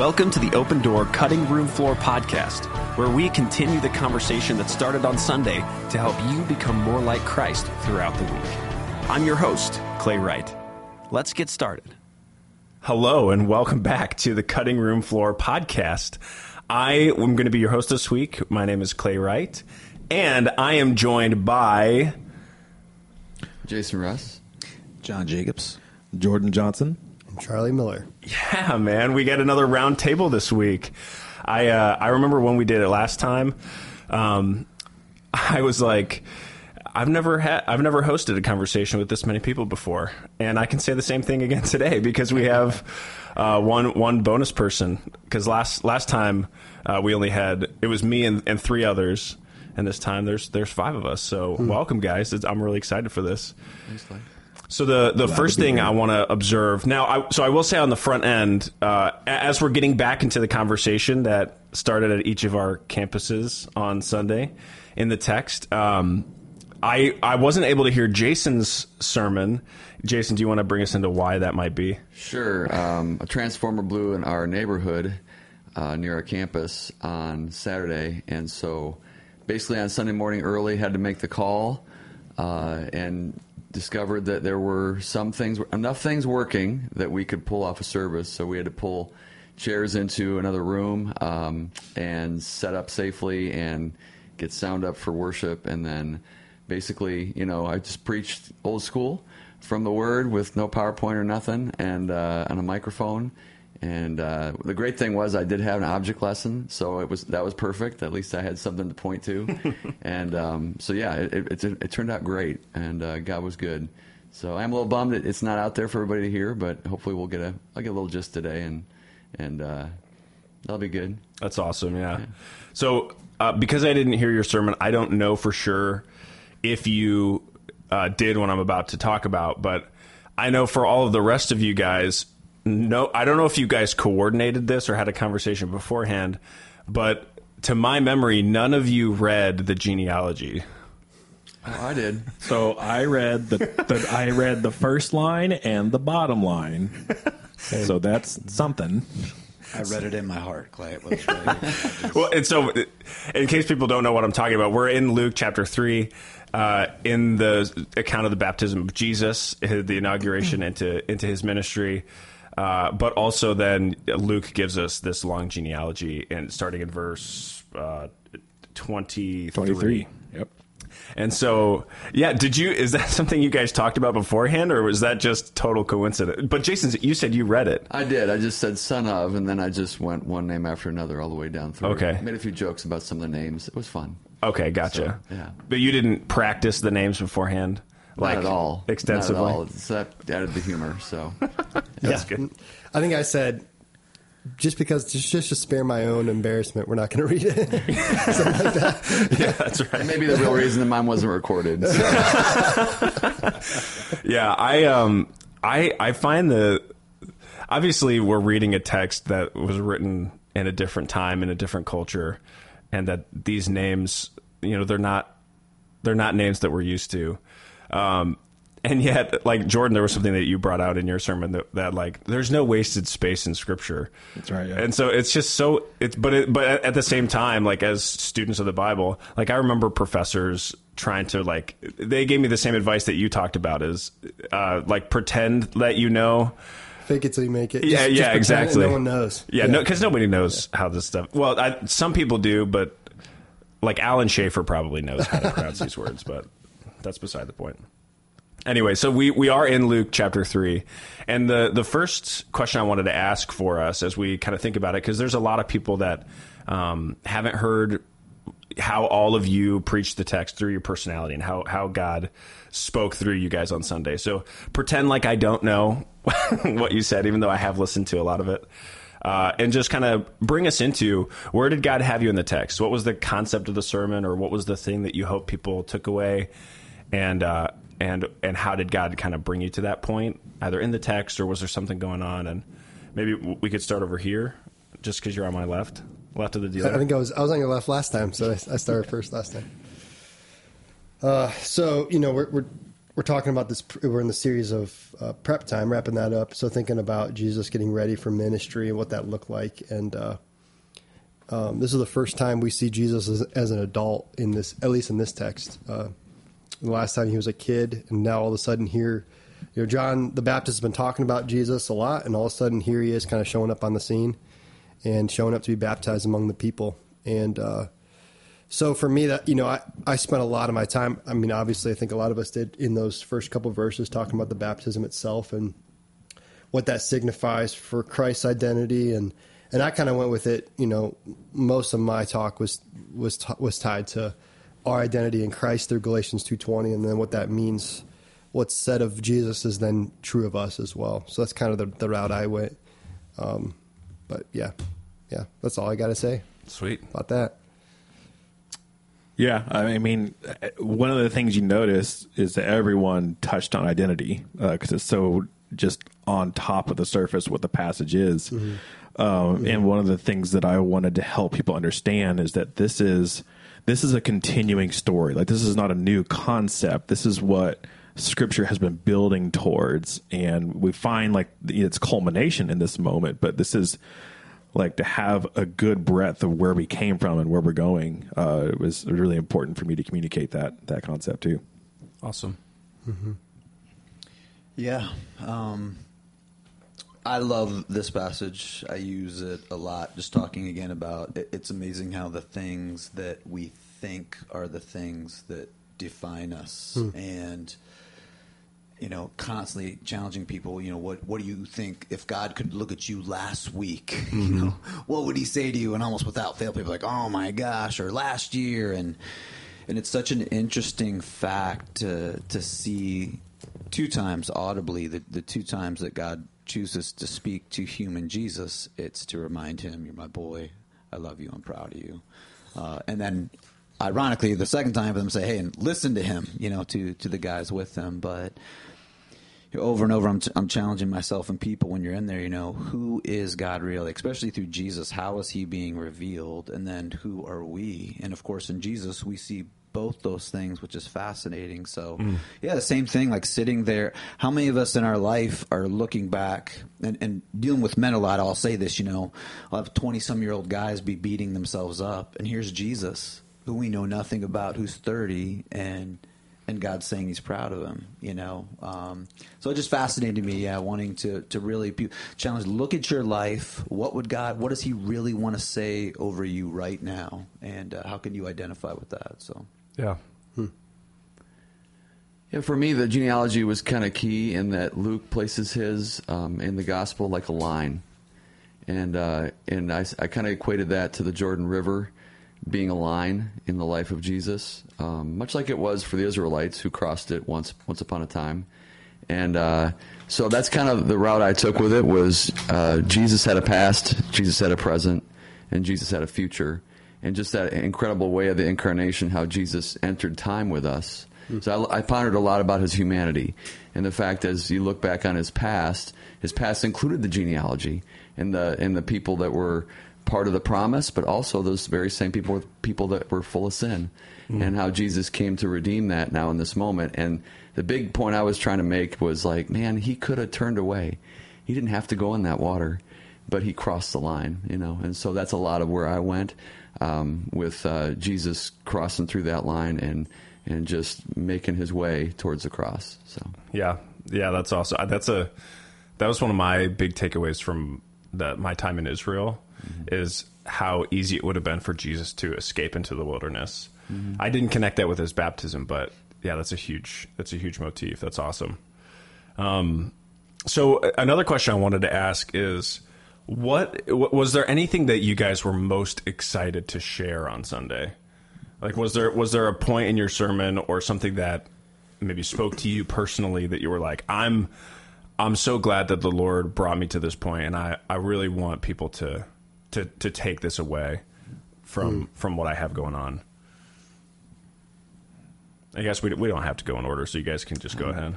Welcome to the Open Door Cutting Room Floor podcast, where we continue the conversation that started on Sunday to help you become more like Christ throughout the week. I'm your host, Clay Wright. Let's get started. Hello, and welcome back to the Cutting Room Floor podcast. I am going to be your host this week. My name is Clay Wright, and I am joined by Jason Russ. John Jacobs, Jordan Johnson, Charlie Miller. Yeah, man, we get another round table this week. I uh, I remember when we did it last time. Um, I was like, I've never had I've never hosted a conversation with this many people before, and I can say the same thing again today because we have uh, one one bonus person. Because last last time uh, we only had it was me and, and three others, and this time there's there's five of us. So welcome, guys! It's, I'm really excited for this. Thanks, Clay. So the the first thing I want to observe now, I, so I will say on the front end, uh, as we're getting back into the conversation that started at each of our campuses on Sunday in the text, um, I I wasn't able to hear Jason's sermon. Jason, do you want to bring us into why that might be? Sure. Um, a transformer blew in our neighborhood uh, near our campus on Saturday, and so basically on Sunday morning early had to make the call uh, and discovered that there were some things, enough things working that we could pull off a service. So we had to pull chairs into another room um, and set up safely and get sound up for worship, and then basically, you know, I just preached old school from the Word with no PowerPoint or nothing, and uh, on a microphone. And uh, the great thing was I did have an object lesson, so it was that was perfect. At least I had something to point to, and um, so yeah, it, it, it, turned out great, and uh, God was good. So I'm a little bummed that it's not out there for everybody to hear, but hopefully we'll get a I'll get a little gist today, and and uh, that'll be good. That's awesome. Yeah. So uh, because I didn't hear your sermon, I don't know for sure if you uh, did what I'm about to talk about, but I know for all of the rest of you guys, no, I don't know if you guys coordinated this or had a conversation beforehand, but to my memory, none of you read the genealogy. Oh, I did. So I read the, the I read the first line and the bottom line. So that's something. I read it in my heart, Clay. It was really good. Well, and so, in case people don't know what I'm talking about, we're in Luke chapter three, uh, in the account of the baptism of Jesus, the inauguration into into his ministry. Uh, but also, then Luke gives us this long genealogy, and starting in verse uh, twenty Twenty three. Yep. And so, yeah, did you? Is that something you guys talked about beforehand, or was that just total coincidence? But Jason, you said you read it. I did. I just said son of, and then I just went one name after another all the way down through. Okay. Made a few jokes about some of the names. It was fun. Okay, gotcha. So, yeah. But you didn't practice the names beforehand, like Not at all. extensively. Not at all. So that added the humor. So That's yeah. good. I think I said just because just just to spare my own embarrassment, we're not going to read it. Something like that. Yeah, that's right. maybe the real reason that mine wasn't recorded. So. Yeah, I um, I I find the obviously we're reading a text that was written in a different time in a different culture, and that these names, you know, they're not they're not names that we're used to. Um, and yet, like Jordan, there was something that you brought out in your sermon that, that like there's no wasted space in Scripture. That's right, yeah. And so it's just so it's but it, but at the same time, like as students of the Bible, like I remember professors trying to like they gave me the same advice that you talked about is uh, like pretend that you know. Fake it till you make it. Yeah, Just- yeah, pretend exactly. No one knows. Yeah, no, because nobody knows how this stuff. Well, I, some people do, but like Alan Schaefer probably knows how to pronounce these words, but that's beside the point. Anyway, so we, we are in Luke chapter three, and the the first question I wanted to ask for us as we kind of think about it, because there's a lot of people that um, haven't heard how all of you preach the text through your personality and how, how God spoke through you guys on Sunday. So pretend like I don't know what you said, even though I have listened to a lot of it. Uh, and just kind of bring us into where did God have you in the text? What was the concept of the sermon, or what was the thing that you hope people took away? And uh, and and how did God kind of bring you to that point, either in the text or was there something going on? And maybe we could start over here, just because you're on my left, left of the dealer. I think I was I was on your left last time, so I, I started first last time. Uh, so you know we're we're we're talking about this. We're in the series of uh, prep time, wrapping that up. So thinking about Jesus getting ready for ministry and what that looked like, and uh, um, this is the first time we see Jesus as, as, an adult in this, at least in this text. Uh, the last time he was a kid, and now all of a sudden here, you know, John the Baptist has been talking about Jesus a lot, and all of a sudden here he is, kind of showing up on the scene and showing up to be baptized among the people, and uh, so for me, that you know, I, I spent a lot of my time. I mean, obviously, I think a lot of us did in those first couple verses talking about the baptism itself and what that signifies for Christ's identity, and and I kind of went with it. You know, most of my talk was was was tied to our identity in Christ through Galatians two twenty, and then what that means. What's said of Jesus is then true of us as well. So that's kind of the, the route I went. Um, but yeah, yeah, that's all I got to say. Sweet about that. Yeah, I mean, one of the things you notice is that everyone touched on identity because uh, it's so just on top of the surface what the passage is. Mm-hmm. Um, mm-hmm. And one of the things that I wanted to help people understand is that this is this is a continuing story. Like this is not a new concept. This is what Scripture has been building towards, and we find like its culmination in this moment. But this is like to have a good breadth of where we came from and where we're going uh, it was really important for me to communicate that that concept too. Awesome. Mm-hmm. Yeah, um, I love this passage. I use it a lot. Just talking again about it, it's amazing how the things that we think are the things that define us mm. and you know, constantly challenging people. You know, what what do you think if God could look at you last week? Mm-hmm. You know, what would He say to you? And almost without fail, people are like, "Oh my gosh!" or last year, and and it's such an interesting fact to to see two times audibly the the two times that God chooses to speak to human Jesus. It's to remind him, "You're my boy. I love you. I'm proud of you." Uh, and then ironically, the second time them say, "Hey, and listen to him," you know, to to the guys with them. But over and over, I'm, I'm challenging myself and people when you're in there, you know, who is God really? Especially through Jesus, how is he being revealed? And then who are we? And of course, in Jesus, we see both those things, which is fascinating. So, mm. yeah, the same thing, like sitting there. How many of us in our life are looking back and, and dealing with men a lot? I'll say this, you know, I'll have 20 some year old guys be beating themselves up, and here's Jesus, who we know nothing about, who's 30, and and God's saying He's proud of him. You know, um, so it just fascinated me. Yeah, wanting to to really be challenge. Look at your life. What would God? What does He really want to say over you right now? And uh, how can you identify with that? So yeah. Hmm. Yeah, for me, the genealogy was kind of key in that Luke places his um, in the gospel like a line, and uh, and I, I kind of equated that to the Jordan River being a line in the life of Jesus, um, much like it was for the Israelites who crossed it once once upon a time. And uh, so that's kind of the route I took with it was uh, Jesus had a past, Jesus had a present, and Jesus had a future. And just that incredible way of the incarnation, how Jesus entered time with us. Mm-hmm. So I, I pondered a lot about his humanity and the fact as you look back on his past, his past included the genealogy and the and the people that were part of the promise, but also those very same people were people that were full of sin, mm. and how Jesus came to redeem that now in this moment. And the big point I was trying to make was like, man, he could have turned away. He didn't have to go in that water, but he crossed the line, you know. And so that's a lot of where I went um, with uh, Jesus crossing through that line and and just making his way towards the cross. So yeah, yeah, that's awesome. That's a that was one of my big takeaways from the, my time in Israel mm-hmm. is how easy it would have been for Jesus to escape into the wilderness. Mm-hmm. I didn't connect that with his baptism, but yeah, that's a huge that's a huge motif. That's awesome. Um, so another question I wanted to ask is what was there anything that you guys were most excited to share on Sunday? Like was there was there a point in your sermon or something that maybe spoke to you personally that you were like I'm I'm so glad that the Lord brought me to this point and I I really want people to to to take this away from mm. from what I have going on. I guess we we don't have to go in order, so you guys can just go mm. ahead.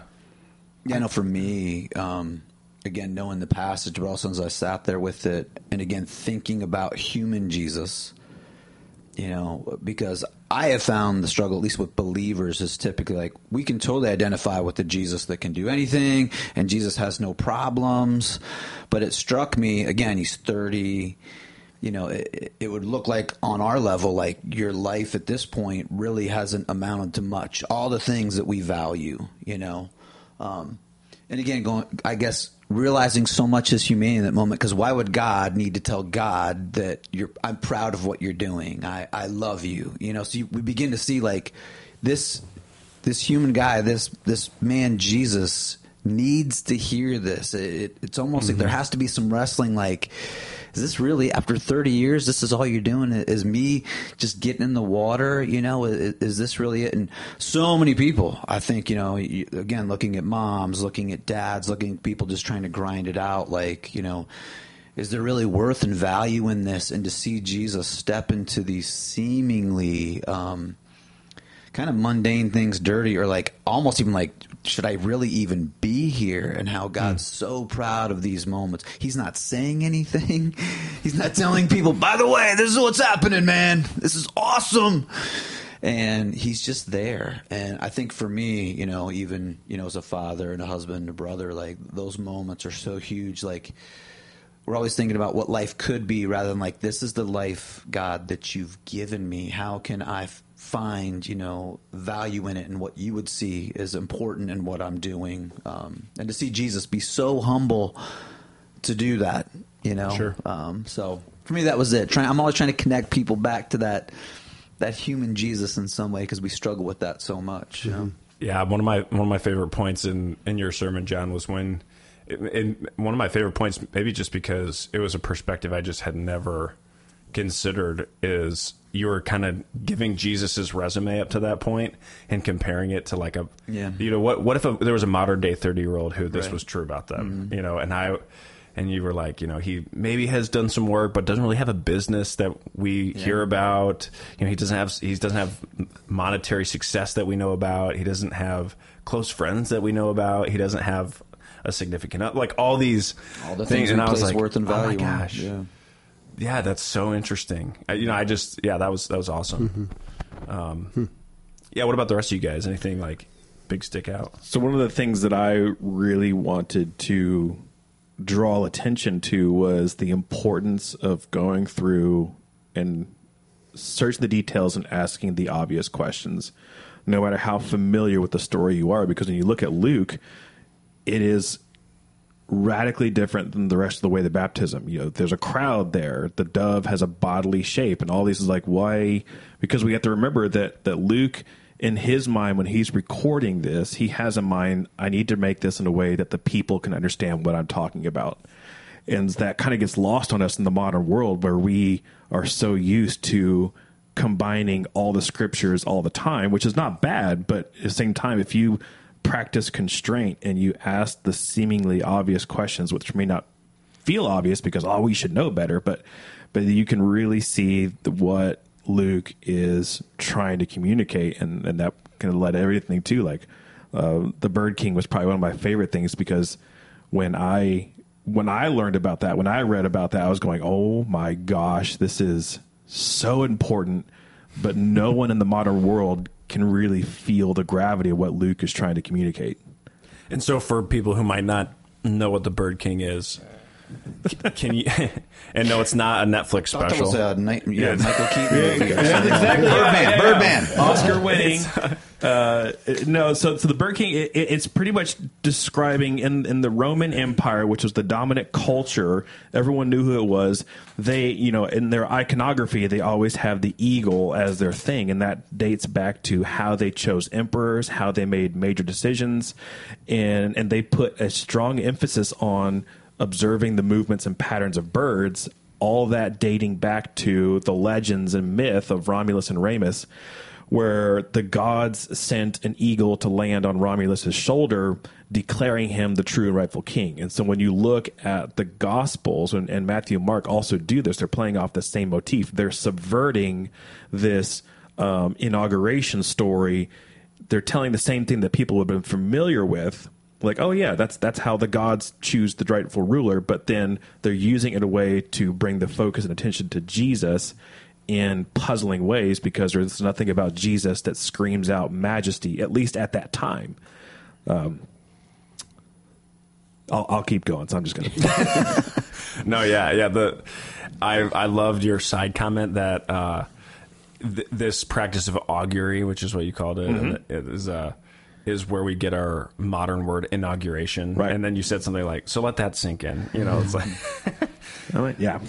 Yeah, no. For me, um, again, knowing the passage, but also as I sat there with it, and again thinking about human Jesus, you know, because I have found the struggle, at least with believers, is typically like we can totally identify with the Jesus that can do anything, and Jesus has no problems. But it struck me again. He's thirty. You know, it, it would look like on our level, like your life at this point really hasn't amounted to much. All the things that we value, you know. Um, and again, going, I guess realizing so much is humanity in that moment because why would God need to tell God that you're I'm proud of what you're doing? I, I love you. You know so you, we begin to see like this this human guy this this man Jesus needs to hear this. It, it's almost mm-hmm. like there has to be some wrestling like is this really after 30 years this is all you're doing is me just getting in the water you know? Is, is this really it? And so many people i think you know again looking at moms looking at dads looking at people just trying to grind it out like you know is there really worth and value in this? And to see jesus step into these seemingly um, kind of mundane things dirty or like almost even like should I really even be here? And how God's mm. so proud of these moments. He's not saying anything. He's not telling people, by the way, this is what's happening, man. This is awesome. And he's just there. And I think for me, you know, even, you know, as a father and a husband and a brother, like those moments are so huge. Like, we're always thinking about what life could be rather than like, this is the life, God, that you've given me. How can I find you know value in it and what you would see is important in what I'm doing, um, and to see Jesus be so humble to do that, you know. Sure. Um, so for me, that was it. Trying, I'm always trying to connect people back to that that human Jesus in some way because we struggle with that so much. Mm-hmm. Yeah, one of my one of my favorite points in in your sermon, John, was when. And one of my favorite points, maybe just because it was a perspective I just had never considered, is you were kind of giving Jesus's resume up to that point and comparing it to like a yeah. you know what what if a, there was a modern day 30 year old who this right. was true about them mm-hmm. you know and I and you were like you know he maybe has done some work but doesn't really have a business that we yeah. hear about you know he doesn't have he doesn't have monetary success that we know about he doesn't have close friends that we know about he doesn't have a significant like all these all the things, things and I was like worth and value oh my gosh yeah yeah, that's so interesting. I, you know, I just yeah, that was that was awesome. Mm-hmm. Um, hmm. Yeah, what about the rest of you guys? Anything like big stick out? So one of the things that I really wanted to draw attention to was the importance of going through and searching the details and asking the obvious questions, no matter how familiar with the story you are. Because when you look at Luke, it is radically different than the rest of the way the baptism. You know, there's a crowd there. The dove has a bodily shape, and all these is like why? Because we have to remember that that Luke, in his mind, when he's recording this, he has in mind, I need to make this in a way that the people can understand what I'm talking about. And that kind of gets lost on us in the modern world where we are so used to combining all the scriptures all the time, which is not bad, but at the same time, if you practice constraint and you ask the seemingly obvious questions, which may not feel obvious because oh we should know better, but but you can really see the, what Luke is trying to communicate, and and that kind of led everything to like uh, the Bird King was probably one of my favorite things because when I when I learned about that, when I read about that, I was going, oh my gosh, this is so important. But no one in the modern world can really feel the gravity of what Luke is trying to communicate. And so, for people who might not know what the Bird King is, can you? and no, it's not a Netflix special. was a night, yeah, yeah. Michael Keaton movie. Yeah, exactly. Birdman. Yeah, Birdman. Oscar winning. Uh, no, so so the Bird King. It, it's pretty much describing in in the Roman Empire, which was the dominant culture. Everyone knew who it was. They, you know, in their iconography, they always have the eagle as their thing, and that dates back to how they chose emperors, how they made major decisions, and and they put a strong emphasis on observing the movements and patterns of birds, all that dating back to the legends and myth of Romulus and Remus, where the gods sent an eagle to land on Romulus's shoulder, declaring him the true and rightful king. And so when you look at the Gospels, and, and Matthew and Mark also do this, they're playing off the same motif. They're subverting this um, inauguration story. They're telling the same thing that people have been familiar with, like, oh yeah, that's that's how the gods choose the rightful ruler, but then they're using it a way to bring the focus and attention to Jesus in puzzling ways because there's nothing about Jesus that screams out majesty, at least at that time. Um, I'll, I'll keep going, so I'm just going to. No, yeah, yeah. The I I loved your side comment that uh, th- this practice of augury, which is what you called it, and it is uh, is where we get our modern word inauguration. Right. And then you said something like, "So let that sink in." You know, it's like, went, yeah.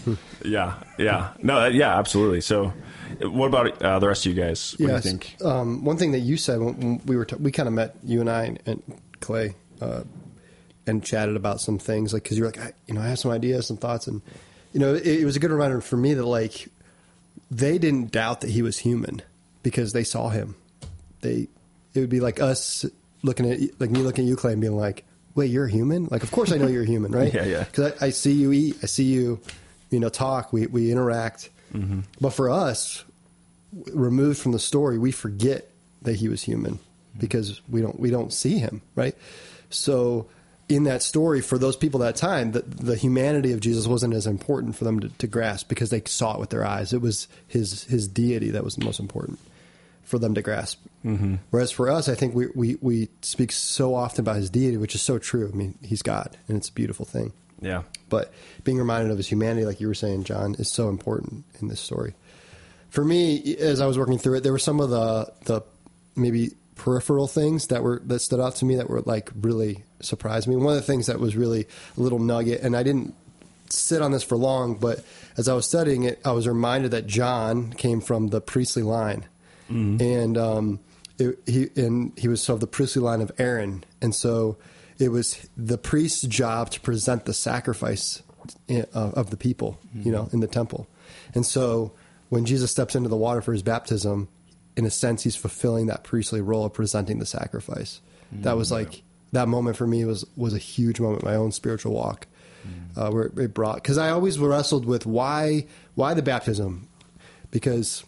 yeah, yeah, no, uh, yeah, absolutely. So, what about uh, the rest of you guys? What Yes. do you think? Um, one thing that you said when, when we were t- we kind of met you and I and, and Clay uh, and chatted about some things like because you're like I, you know I have some ideas some thoughts and you know it, it was a good reminder for me that like they didn't doubt that he was human because they saw him. They it would be like us looking at like me looking at you Clay and being like wait you're a human like of course I know you're human right Yeah, yeah. because I, I see you eat I see you you know talk we we interact mm-hmm. but for us removed from the story, we forget that he was human mm-hmm. because we don't we don't see him, right? So in that story, for those people that time, the, the humanity of Jesus wasn't as important for them to, to grasp because they saw it with their eyes. It was his his deity that was the most important for them to grasp. Mm-hmm. Whereas for us, I think we, we we speak so often about his deity, which is so true. I mean, he's God, and it's a beautiful thing. Yeah, But being reminded of his humanity, like you were saying, John, is so important in this story. For me, as I was working through it, there were some of the the maybe peripheral things that were that stood out to me that were like really surprised me. One of the things that was really a little nugget, and I didn't sit on this for long, but as I was studying it, I was reminded that John came from the priestly line, and um, it, he and he was of the priestly line of Aaron, and so it was the priest's job to present the sacrifice in, uh, of the people, you know, in the temple, and so when Jesus steps into the water for his baptism, in a sense, he's fulfilling that priestly role of presenting the sacrifice. That was like that moment for me was was a huge moment in my own spiritual walk, uh, where it brought because I always wrestled with why why the baptism, because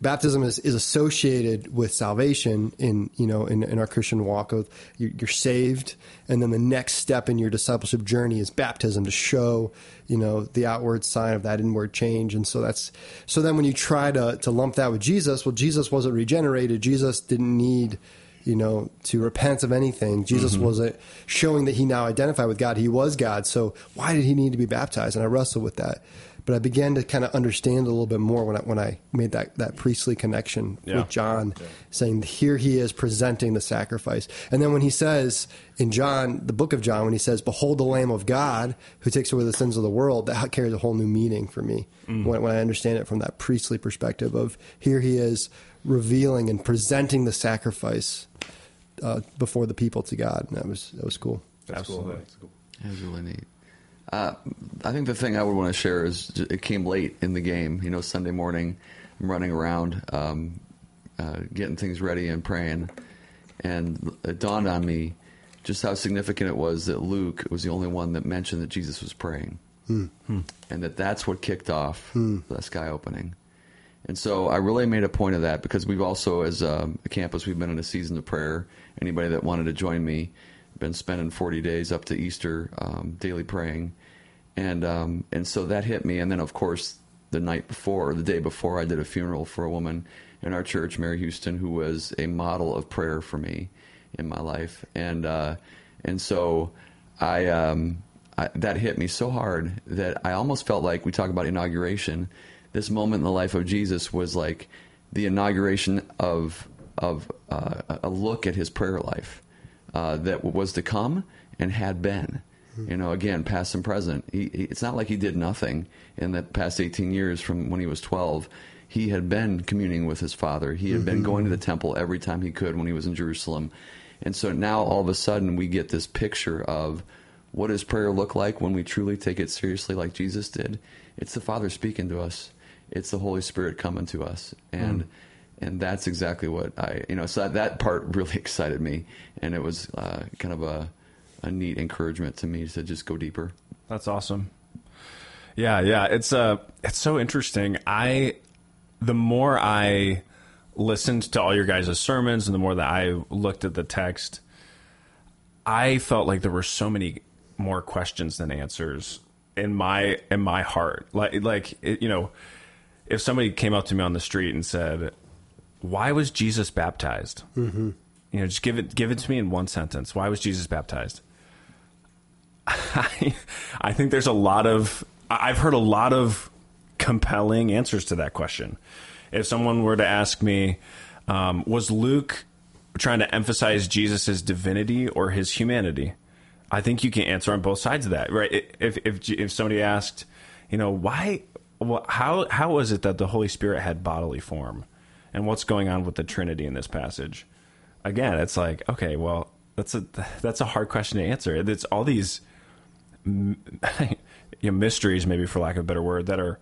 baptism is, is associated with salvation in you know in, in our Christian walk of you- you're saved and then the next step in your discipleship journey is baptism to show you know the outward sign of that inward change. And so that's so then when you try to to lump that with Jesus well Jesus wasn't regenerated. Jesus didn't need you know to repent of anything. Jesus mm-hmm. wasn't showing that he now identified with God. He was God. So why did he need to be baptized? And I wrestled with that but I began to kind of understand a little bit more when I when I made that that priestly connection Yeah. with John, saying here he is presenting the sacrifice, and then when he says in John, the book of John, when he says, "Behold the Lamb of God who takes away the sins of the world," that carries a whole new meaning for me when, when I understand it from that priestly perspective of here he is revealing and presenting the sacrifice uh, before the people to God, and that was that was cool. absolutely. That was really neat. Uh, I think the thing I would want to share is it came late in the game. You know, Sunday morning, I'm running around, um, uh, getting things ready and praying, and it dawned on me just how significant it was that Luke was the only one that mentioned that Jesus was praying, and that that's what kicked off the sky opening. And so I really made a point of that because we've also, as um, a campus, we've been in a season of prayer. Anybody that wanted to join me, been spending 40 days up to Easter um, daily praying, and um, and so that hit me. And then of course the night before, the day before, I did a funeral for a woman in our church, Mary Houston, who was a model of prayer for me in my life, and uh, and so I, um, I that hit me so hard that I almost felt like we talk about inauguration. This moment in the life of Jesus was like the inauguration of of uh, a look at his prayer life uh, that was to come and had been. You know, again, past and present. He, he, it's not like he did nothing in the past 18 years from when he was 12. He had been communing with his father. He had been going to the temple every time he could when he was in Jerusalem. And so now all of a sudden we get this picture of what does prayer look like when we truly take it seriously like Jesus did? It's the Father speaking to us. It's the Holy Spirit coming to us. And and that's exactly what I you know so that, that part really excited me and it was uh, kind of a a neat encouragement to me to just go deeper. That's awesome. Yeah, yeah, it's uh it's so interesting. I the more I listened to all your guys' sermons and the more that I looked at the text, I felt like there were so many more questions than answers in my in my heart. Like like it, you know, if somebody came up to me on the street and said, "Why was Jesus baptized?" Mm-hmm. You know, just give it give it to me in one sentence. Why was Jesus baptized? I, I think there's a lot of I've heard a lot of compelling answers to that question. If someone were to ask me, um, was Luke trying to emphasize Jesus' divinity or his humanity? I think you can answer on both sides of that, right? If if if somebody asked, you know, why, how how was it that the Holy Spirit had bodily form, and what's going on with the Trinity in this passage? Again, it's like, okay, well, that's a that's a hard question to answer. It's all these you know, mysteries, maybe for lack of a better word, that are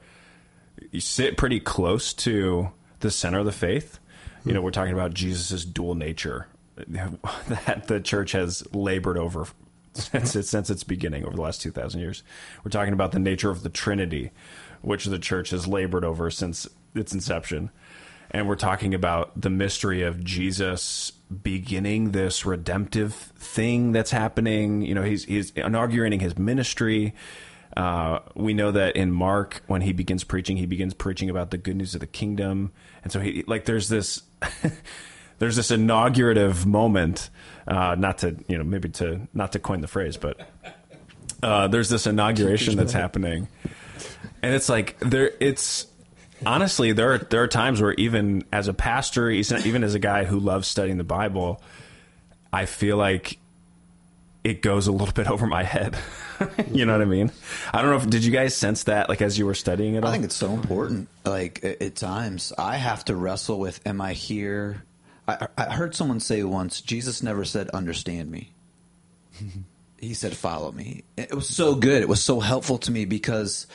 sit pretty close to the center of the faith. You know, we're talking about Jesus' dual nature that the church has labored over since since its beginning over the last 2,000 years. We're talking about the nature of the Trinity, which the church has labored over since its inception. And we're talking about the mystery of Jesus beginning this redemptive thing that's happening. You know, he's, he's inaugurating his ministry. Uh, we know that in Mark, when he begins preaching, he begins preaching about the good news of the kingdom, and so he like there's this there's this inaugurative moment. Uh, not to you know maybe to not to coin the phrase, but uh, there's this inauguration that's happening, and it's like there it's honestly there are there are times where even as a pastor, even as a guy who loves studying the Bible, I feel like it goes a little bit over my head. you know what I mean? I don't know if did you guys sense that like as you were studying it all? I think it's so important. Like at, times, I have to wrestle with: Am I here? I, I heard someone say once, Jesus never said, "Understand me." he said, "Follow me." It was so good. It was so helpful to me because,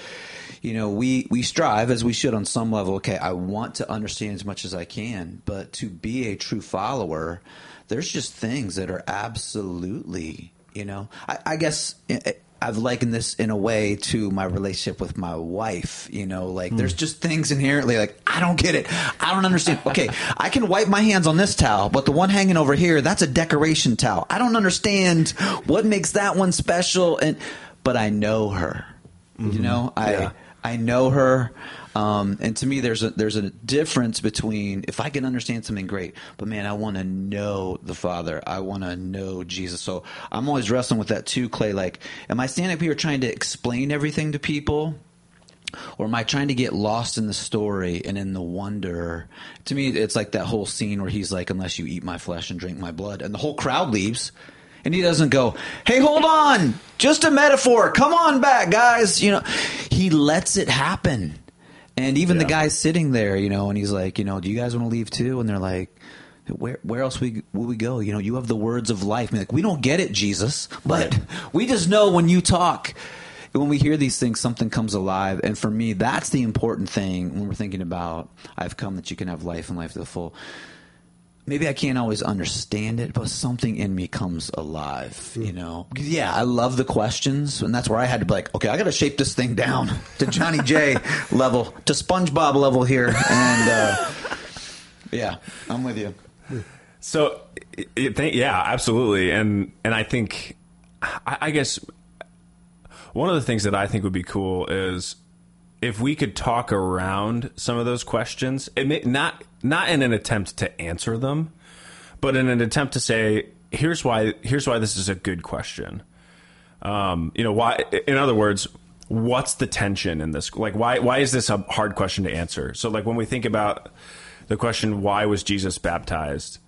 you know, we we strive as we should on some level. Okay, I want to understand as much as I can, but to be a true follower, there's just things that are absolutely, you know. I, I guess. It, I've likened this in a way to my relationship with my wife. You know, like there's hmm. just things inherently like I don't get it. I don't understand. Okay, I can wipe my hands on this towel, but the one hanging over here, that's a decoration towel. I don't understand what makes that one special and but I know her. You mm-hmm. know, I I know her. Um, and to me, there's a there's a difference between if I can understand something great, but man, I want to know the Father. I want to know Jesus. So I'm always wrestling with that too, Clay. Like, am I standing up here trying to explain everything to people? Or am I trying to get lost in the story and in the wonder? To me, it's like that whole scene where he's like, "Unless you eat my flesh and drink my blood," and the whole crowd leaves, and he doesn't go, "Hey, hold on, just a metaphor. Come on back, guys." You know, he lets it happen. And even the guy sitting there, you know, and he's like, you know, do you guys want to leave too? And they're like, where where else we will we go? You know, you have the words of life. I mean, like, we don't get it, Jesus, but we just know when you talk, when we hear these things, something comes alive. And for me, that's the important thing when we're thinking about I've come that you can have life and life to the full. Maybe I can't always understand it, but something in me comes alive, you know? yeah, I love the questions, and that's where I had to be like, okay, I got to shape this thing down to Johnny J level, to SpongeBob level here. And, uh, yeah, I'm with you. So, it, it, think, yeah, absolutely, and and I think, I, I guess, one of the things that I think would be cool is if we could talk around some of those questions, may, not not in an attempt to answer them, but in an attempt to say, here's why here's why this is a good question. Um, you know, why? In other words, what's the tension in this? Like, why why is this a hard question to answer? So, like when we think about the question, why was Jesus baptized?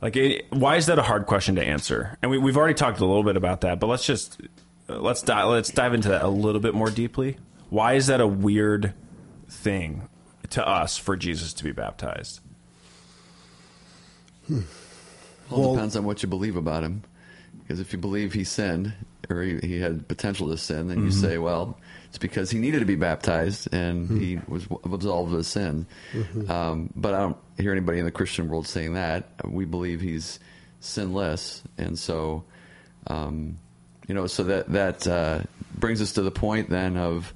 Like, it, why is that a hard question to answer? And we, we've already talked a little bit about that, but let's just uh, let's dive let's dive into that a little bit more deeply. Why is that a weird thing to us for Jesus to be baptized? Well, Well- it depends on what you believe about him. Because if you believe he sinned or he, he had potential to sin, then you say, well, it's because he needed to be baptized and he was absolved of his sin. Um, but I don't hear anybody in the Christian world saying that. We believe he's sinless, and so um, you know, so that that uh, brings us to the point then of,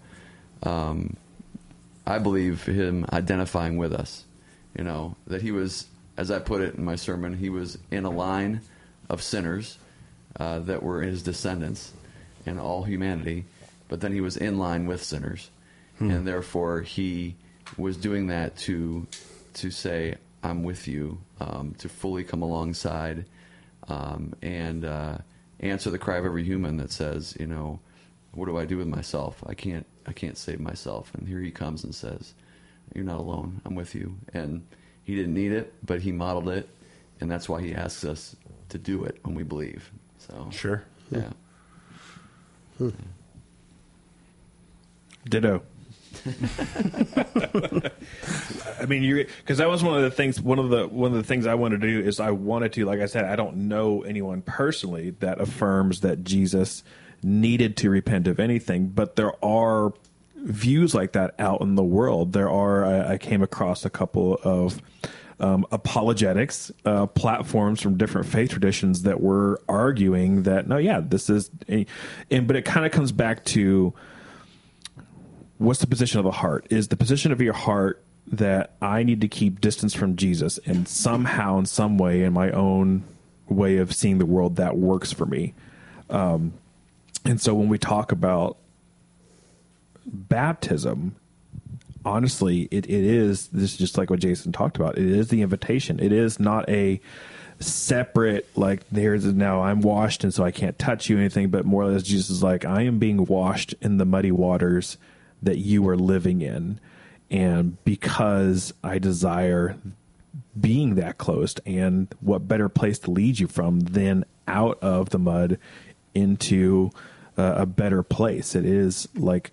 um, I believe him identifying with us. You know that he was, as I put it in my sermon, he was in a line of sinners uh, that were his descendants and all humanity, but then he was in line with sinners, and therefore he was doing that to to say I'm with you, um, to fully come alongside, um, and uh, answer the cry of every human that says, you know, what do I do with myself? I can't I can't save myself. And here he comes and says, you're not alone. I'm with you. And he didn't need it, but he modeled it, and that's why he asks us to do it when we believe. So Sure. yeah. Hmm. Ditto. I mean, you because that was one of the things. One of the one of the things I wanted to do is I wanted to, like I said, I don't know anyone personally that affirms that Jesus needed to repent of anything, but there are views like that out in the world. There are. I, I came across a couple of. Um, apologetics uh, platforms from different faith traditions that were arguing that no, yeah, this is, a, and but it kind of comes back to what's the position of the heart? Is the position of your heart that I need to keep distance from Jesus and somehow, in some way, in my own way of seeing the world, that works for me? Um, and so when we talk about baptism, honestly, it, it is this is just like what Jason talked about. It is the invitation. It is not a separate like there's now I'm washed and so I can't touch you anything, but more or less Jesus is like I am being washed in the muddy waters that you are living in, and because I desire being that close, and what better place to lead you from than out of the mud into uh, a better place? It is like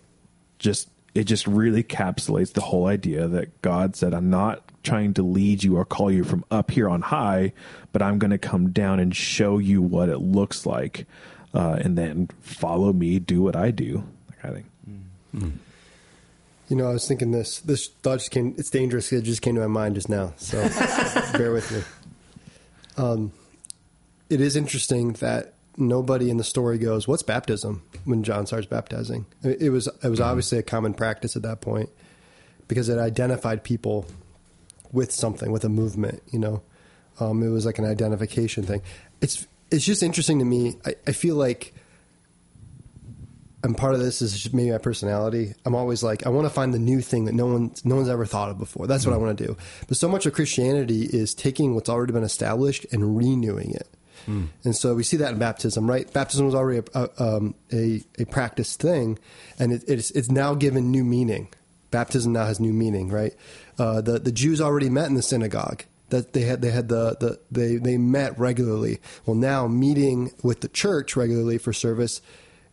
just it just really encapsulates the whole idea that God said, I'm not trying to lead you or call you from up here on high, but I'm going to come down and show you what it looks like. Uh, and then follow me, do what I do. That kind of thing. You know, I was thinking this. This thought just came. It's dangerous. It just came to my mind just now. So bear with me. Um, it is interesting that nobody in the story goes, "What's baptism?" When John starts baptizing, it, was it was obviously a common practice at that point because it identified people with something, with a movement. You know, um, it was like an identification thing. It's it's just interesting to me. I, I feel like and part of this is just maybe my personality. I'm always like, I want to find the new thing that no one, no one's ever thought of before. That's what I want to do. But so much of Christianity is taking what's already been established and renewing it. And so we see that in baptism, right? Baptism was already a, a, um, a, a practiced thing, and it, it's, it's now given new meaning. Baptism now has new meaning, right? Uh, the the Jews already met in the synagogue. That they had they had the, the they they met regularly. Well, now meeting with the church regularly for service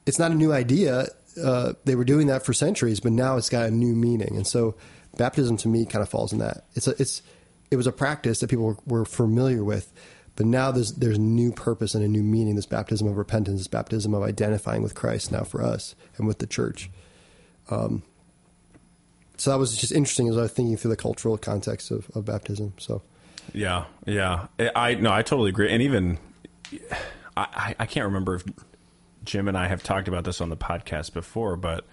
it's not a new idea. Uh, they were doing that for centuries, but now it's got a new meaning. And so, baptism to me kind of falls in that. It's a, it's it was a practice that people were, were familiar with, but now there's there's new purpose and a new meaning. This baptism of repentance, this baptism of identifying with Christ now for us and with the church. Um, so that was just interesting as I was thinking through the cultural context of, of baptism. So Yeah, yeah. I no, I totally agree. And even I, I- I can't remember if Jim and I have talked about this on the podcast before, but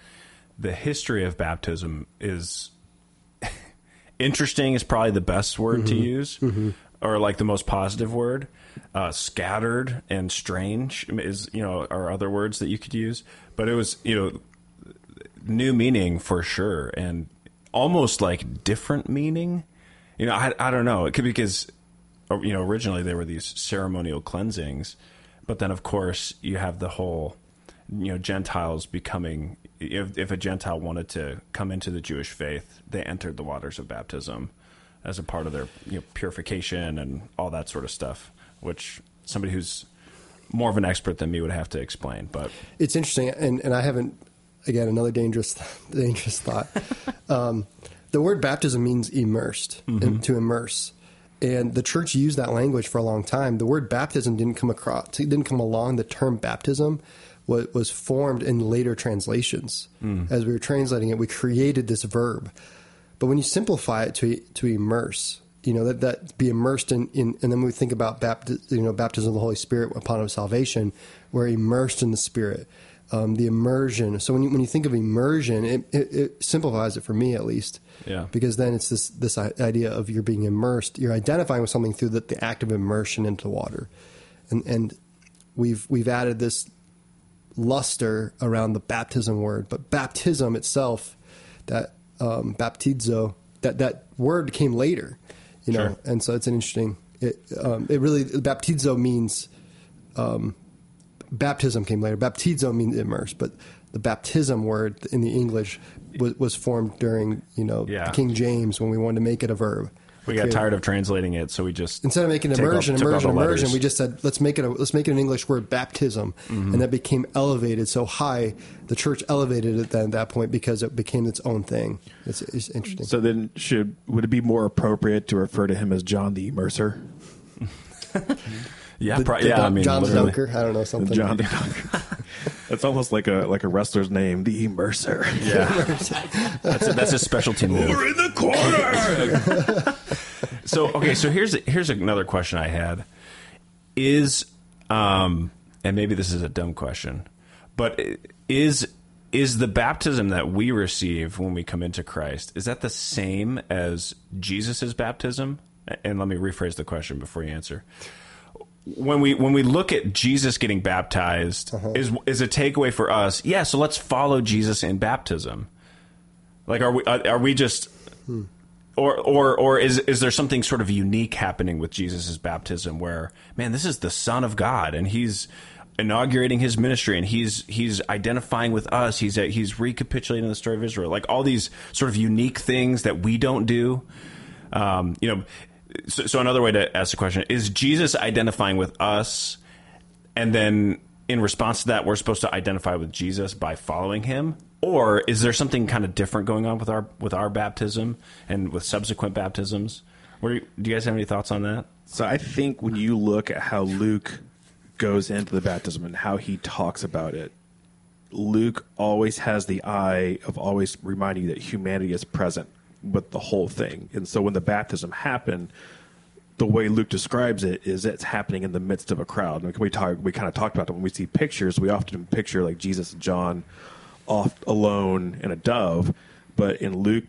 the history of baptism is interesting. Is probably the best word to use, or like the most positive word. Uh, scattered and strange is you know are other words that you could use, but it was you know new meaning for sure and almost like different meaning. You know i, I don't know. It could be because you know originally there were these ceremonial cleansings but then of course you have the whole you know gentiles becoming if, if a gentile wanted to come into the jewish faith they entered the waters of baptism as a part of their you know, purification and all that sort of stuff which somebody who's more of an expert than me would have to explain but it's interesting, and, and I haven't. Again, another dangerous, dangerous thought. um, the word baptism means immersed, and to immerse, and the church used that language for a long time. The word baptism didn't come across, it didn't come along. The term baptism was, was formed in later translations. As we were translating it, we created this verb. But when you simplify it to to immerse, you know that that be immersed in, in and then we think about baptism, you know, baptism of the Holy Spirit upon salvation, we're immersed in the Spirit. Um, the immersion. So when you when you think of immersion, it, it, it simplifies it for me at least. Yeah. Because then it's this this idea of you're being immersed. You're identifying with something through the, the act of immersion into water, and and we've we've added this luster around the baptism word, but baptism itself, that um, baptizo, that that word came later, you know, Sure. and so it's an interesting. It um, it really baptizo means um, baptism came later. Baptizo means immerse, but the baptism word in the English was, was formed during you know Yeah. King James when we wanted to make it a verb. We got tired of translating it, so we just Instead of making take immersion, off- immersion, immersion, letters. we just said let's make it a, let's make it an English word, baptism, Mm-hmm. and that became elevated so high. The church elevated it then at that point because it became its own thing. It's, it's interesting. So then, should would it be more appropriate to refer to him as John the Immerser? yeah, The- pro- the yeah. Dun- I mean, John literally. Dunker. I don't know something. John the Dunker. It's almost like a like a wrestler's name, the Immerser. Yeah, that's a, that's a specialty move. We're in the corner. So okay, so here's here's another question I had is um and maybe this is a dumb question, but is is the baptism that we receive when we come into Christ is that the same as Jesus's baptism? And let me rephrase the question before you answer. When we when we look at Jesus getting baptized, is is a takeaway for us? Yeah, so let's follow Jesus in baptism. Like, are we are, we just or or or is is there something sort of unique happening with Jesus' baptism where man this is the son of God and he's inaugurating his ministry and he's he's identifying with us. He's he's recapitulating the story of Israel. Like all these sort of unique things that we don't do. Um, you know so, so another way to ask the question is Jesus identifying with us? And then in response to that we're supposed to identify with Jesus by following him? Or is there something kind of different going on with our with our baptism and with subsequent baptisms? Where, do you guys have any thoughts on that? So I think when you look at how Luke goes into the baptism and how he talks about it, Luke always has the eye of always reminding you that humanity is present with the whole thing. And so when the baptism happened, the way Luke describes it is it's happening in the midst of a crowd. Like we talk, we kind of talked about it when we see pictures. We often picture like Jesus and John off alone in a dove, but in Luke,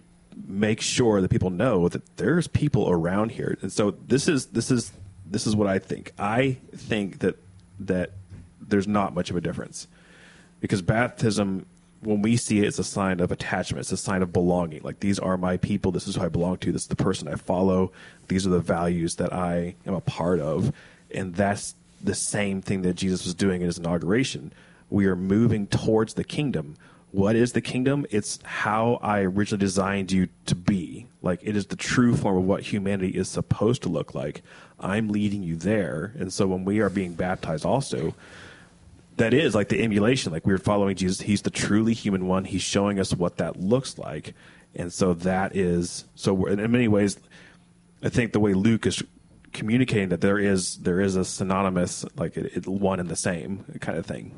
make sure that people know that there's people around here. And so this is this is this is what I think. I think that that there's not much of a difference because baptism when we see it it's a sign of attachment. It's a sign of belonging. Like these are my people. This is who i belong to. This is the person i follow. These are the values that i am a part of. And that's the same thing that jesus was doing in his inauguration. We are moving towards the kingdom. What is the kingdom? It's how i originally designed you to be. Like it is the true form of what humanity is supposed to look like. I'm leading you there. And so when we are being baptized also that is like the emulation like we're following jesus he's the truly human one he's showing us what that looks like and so that is so in many ways i think the way luke is communicating that there is there is a synonymous like it, it one and the same kind of thing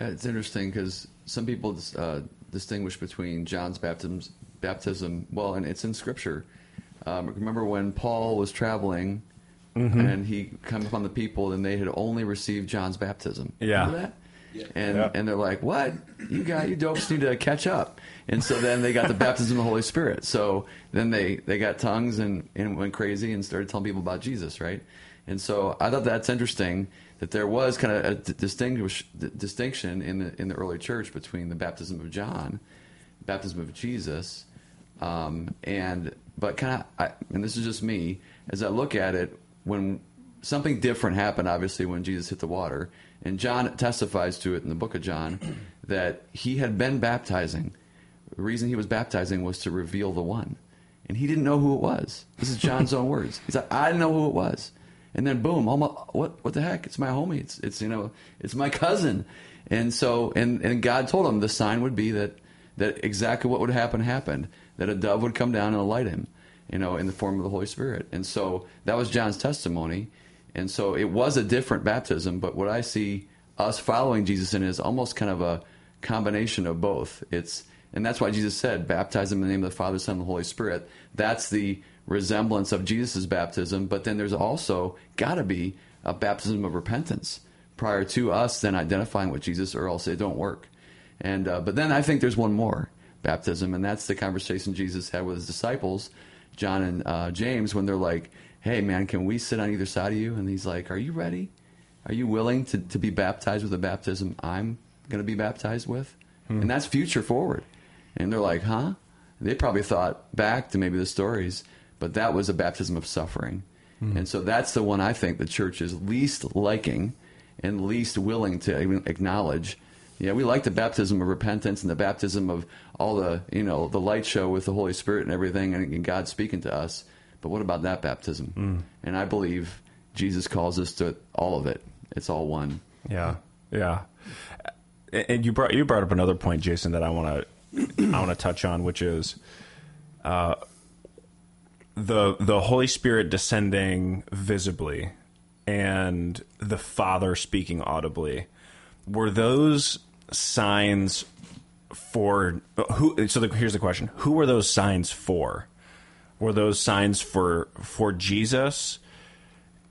Yeah, it's interesting because some people uh, distinguish between John's baptism, baptism. Well, and it's in Scripture. Um, remember when Paul was traveling and he come upon the people, and they had only received John's baptism. Yeah. Remember that? And Yeah. and they're like, "What? You got you dopes need to catch up." And so then they got the baptism of the Holy Spirit. So then they they got tongues and and went crazy and started telling people about Jesus, right? And so I thought that's interesting that there was kind of a d- distinguish d- distinction in the in the early church between the baptism of John, baptism of Jesus, um, and but kind of and this is just me as I look at it when something different happened obviously when Jesus hit the water and John testifies to it in the book of John that he had been baptizing. The reason he was baptizing was to reveal the one. And he didn't know who it was. This is John's own words. He's like I didn't know who it was. And then boom almost, what what the heck? It's my homie. It's it's you know it's my cousin. And so and and God told him the sign would be that that exactly what would happen happened that a dove would come down and alight him you know in the form of the holy spirit. And so that was john's testimony. And so it was a different baptism but what i see us following jesus in is almost kind of a combination of both. It's and that's why jesus said baptize them in the name of the father son and the holy spirit. That's the resemblance of jesus' baptism but then there's also got to be a baptism of repentance. Prior to us then identifying with jesus or else it don't work. And uh, but then I think there's one more baptism, and that's the conversation Jesus had with his disciples, John and uh, James, when they're like, "Hey, man, can we sit on either side of you?" And he's like, "Are you ready? Are you willing to, to be baptized with the baptism I'm going to be baptized with?" And that's future forward. And they're like, "Huh?" They probably thought back to maybe the stories, but that was a baptism of suffering. And so that's the one I think the church is least liking and least willing to even acknowledge. Yeah, we like the baptism of repentance and the baptism of all the, you know, the light show with the Holy Spirit and everything and, and God speaking to us. But what about that baptism? And I believe Jesus calls us to all of it. It's all one. Yeah, yeah. And you brought you brought up another point, Jason, that I want to I want to touch on, which is uh, the the Holy Spirit descending visibly and the Father speaking audibly. Were those signs for who? So the, here's the question: Who were those signs for? Were those signs for for Jesus?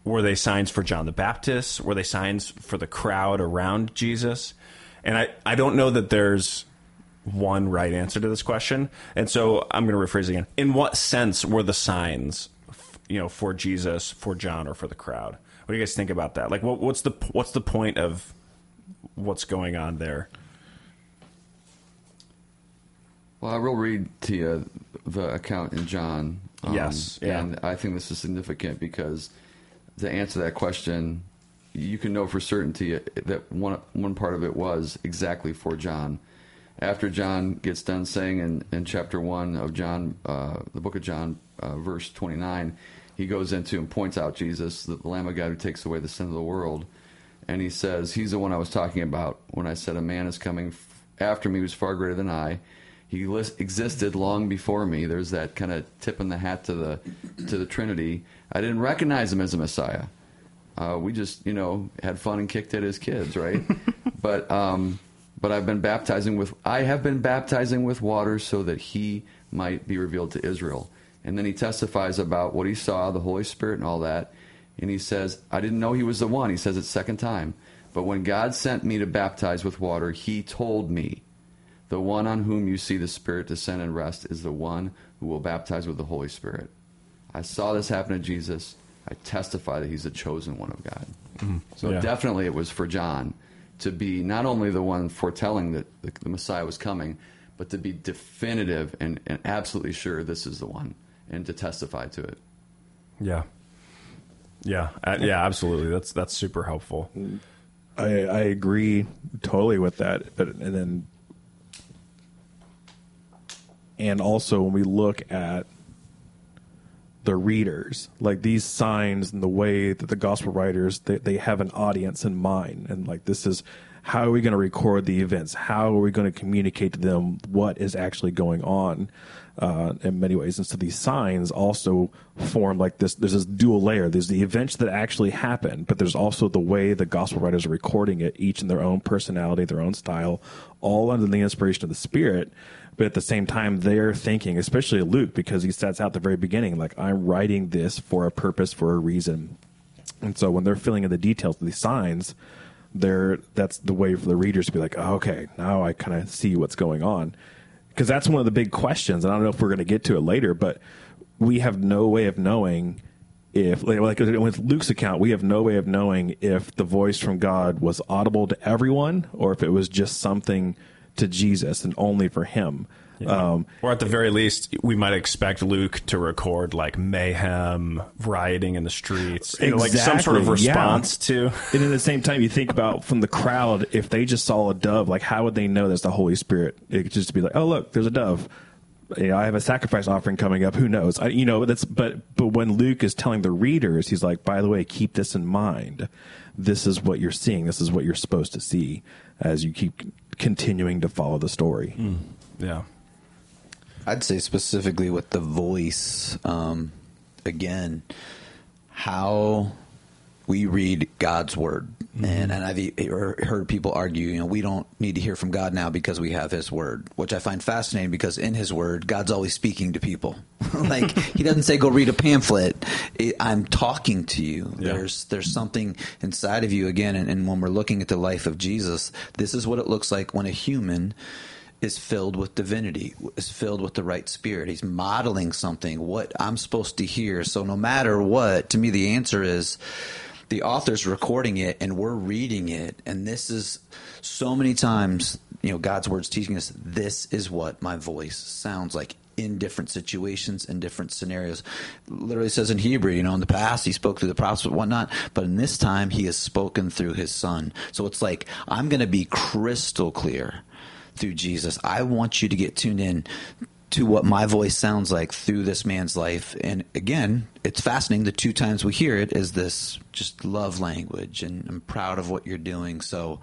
were they signs for John the Baptist? Were they signs for the crowd around Jesus? And I, I don't know that there's one right answer to this question. And so I'm going to rephrase again. In what sense were the signs, you know, for Jesus, for John, or for the crowd? What do you guys think about that? Like, what, what's the what's the point of what's going on there? Well, I will read to you the account in John. um, Yes, yeah. And I think this is significant because to answer that question, you can know for certainty that one, one part of it was exactly for John. After John gets done saying in, in chapter 1 of John, uh, the book of John, uh, verse 29, he goes into and points out Jesus, the Lamb of God who takes away the sin of the world. And he says, He's the one I was talking about when I said, A man is coming after me who's far greater than I. He lis- existed long before me. There's that kind of tip in the hat to the to the Trinity. I didn't recognize him as a Messiah. Uh, we just, you know, had fun and kicked it as kids, right? but um, but I've been baptizing with I have been baptizing with water so that he might be revealed to Israel. And then he testifies about what he saw, the Holy Spirit and all that. And he says, I didn't know he was the one. He says it second time. But when God sent me to baptize with water, he told me, the one on whom you see the Spirit descend and rest is the one who will baptize with the Holy Spirit. I saw this happen to Jesus. I testify that he's the chosen one of God. So Yeah. definitely it was for John to be not only the one foretelling that the, the Messiah was coming, but to be definitive and, and absolutely sure this is the one and to testify to it. Yeah, yeah, uh, yeah. Absolutely. That's that's super helpful. I, I agree totally with that. But and then and also when we look at the readers, like these signs and the way that the gospel writers they, they have an audience in mind, and like this is how are we going to record the events? How are we going to communicate to them what is actually going on? Uh, in many ways, and so these signs also form like this. There's this dual layer. There's the events that actually happen, but there's also the way the gospel writers are recording it, each in their own personality, their own style, all under the inspiration of the Spirit. But at the same time, they're thinking, especially Luke, because he sets out the very beginning, like I'm writing this for a purpose, for a reason. And so when they're filling in the details of these signs, they're that's the way for the readers to be like, oh, okay, now I kind of see what's going on. Because that's one of the big questions, and I don't know if we're going to get to it later, but we have no way of knowing if, like with Luke's account, we have no way of knowing if the voice from God was audible to everyone or if it was just something to Jesus and only for him. Um, Or at the very least, we might expect Luke to record like mayhem, rioting in the streets, you know, like some sort of Exactly, yeah. response to. and at the same time, you think about from the crowd, if they just saw a dove, like how would they know that's the Holy Spirit? It could just be like, oh look, there's a dove. You know, I have a sacrifice offering coming up. Who knows? I, you know, that's but but when Luke is telling the readers, he's like, by the way, keep this in mind. This is what you're seeing. This is what you're supposed to see as you keep continuing to follow the story. Yeah. I'd say specifically with the voice, um, again, how we read God's word. And, and I've e- er, heard people argue, you know, we don't need to hear from God now because we have His word, which I find fascinating because in His word, God's always speaking to people. like He doesn't say, "Go read a pamphlet." I'm talking to you. Yeah. There's there's something inside of you again. And, and when we're looking at the life of Jesus, this is what it looks like when a human is filled with divinity, is filled with the right spirit. He's modeling something, what I'm supposed to hear. So no matter what, to me, the answer is the author's recording it and we're reading it. And this is so many times, you know, God's word's teaching us this is what my voice sounds like. in different situations and different scenarios. Literally says in Hebrew, you know, in the past he spoke through the prophets and whatnot, but in this time he has spoken through his son. So it's like I'm going to be crystal clear through Jesus. I want you to get tuned in to what my voice sounds like through this man's life. And again, it's fascinating. The two times we hear it is this just love language, and I'm proud of what you're doing. So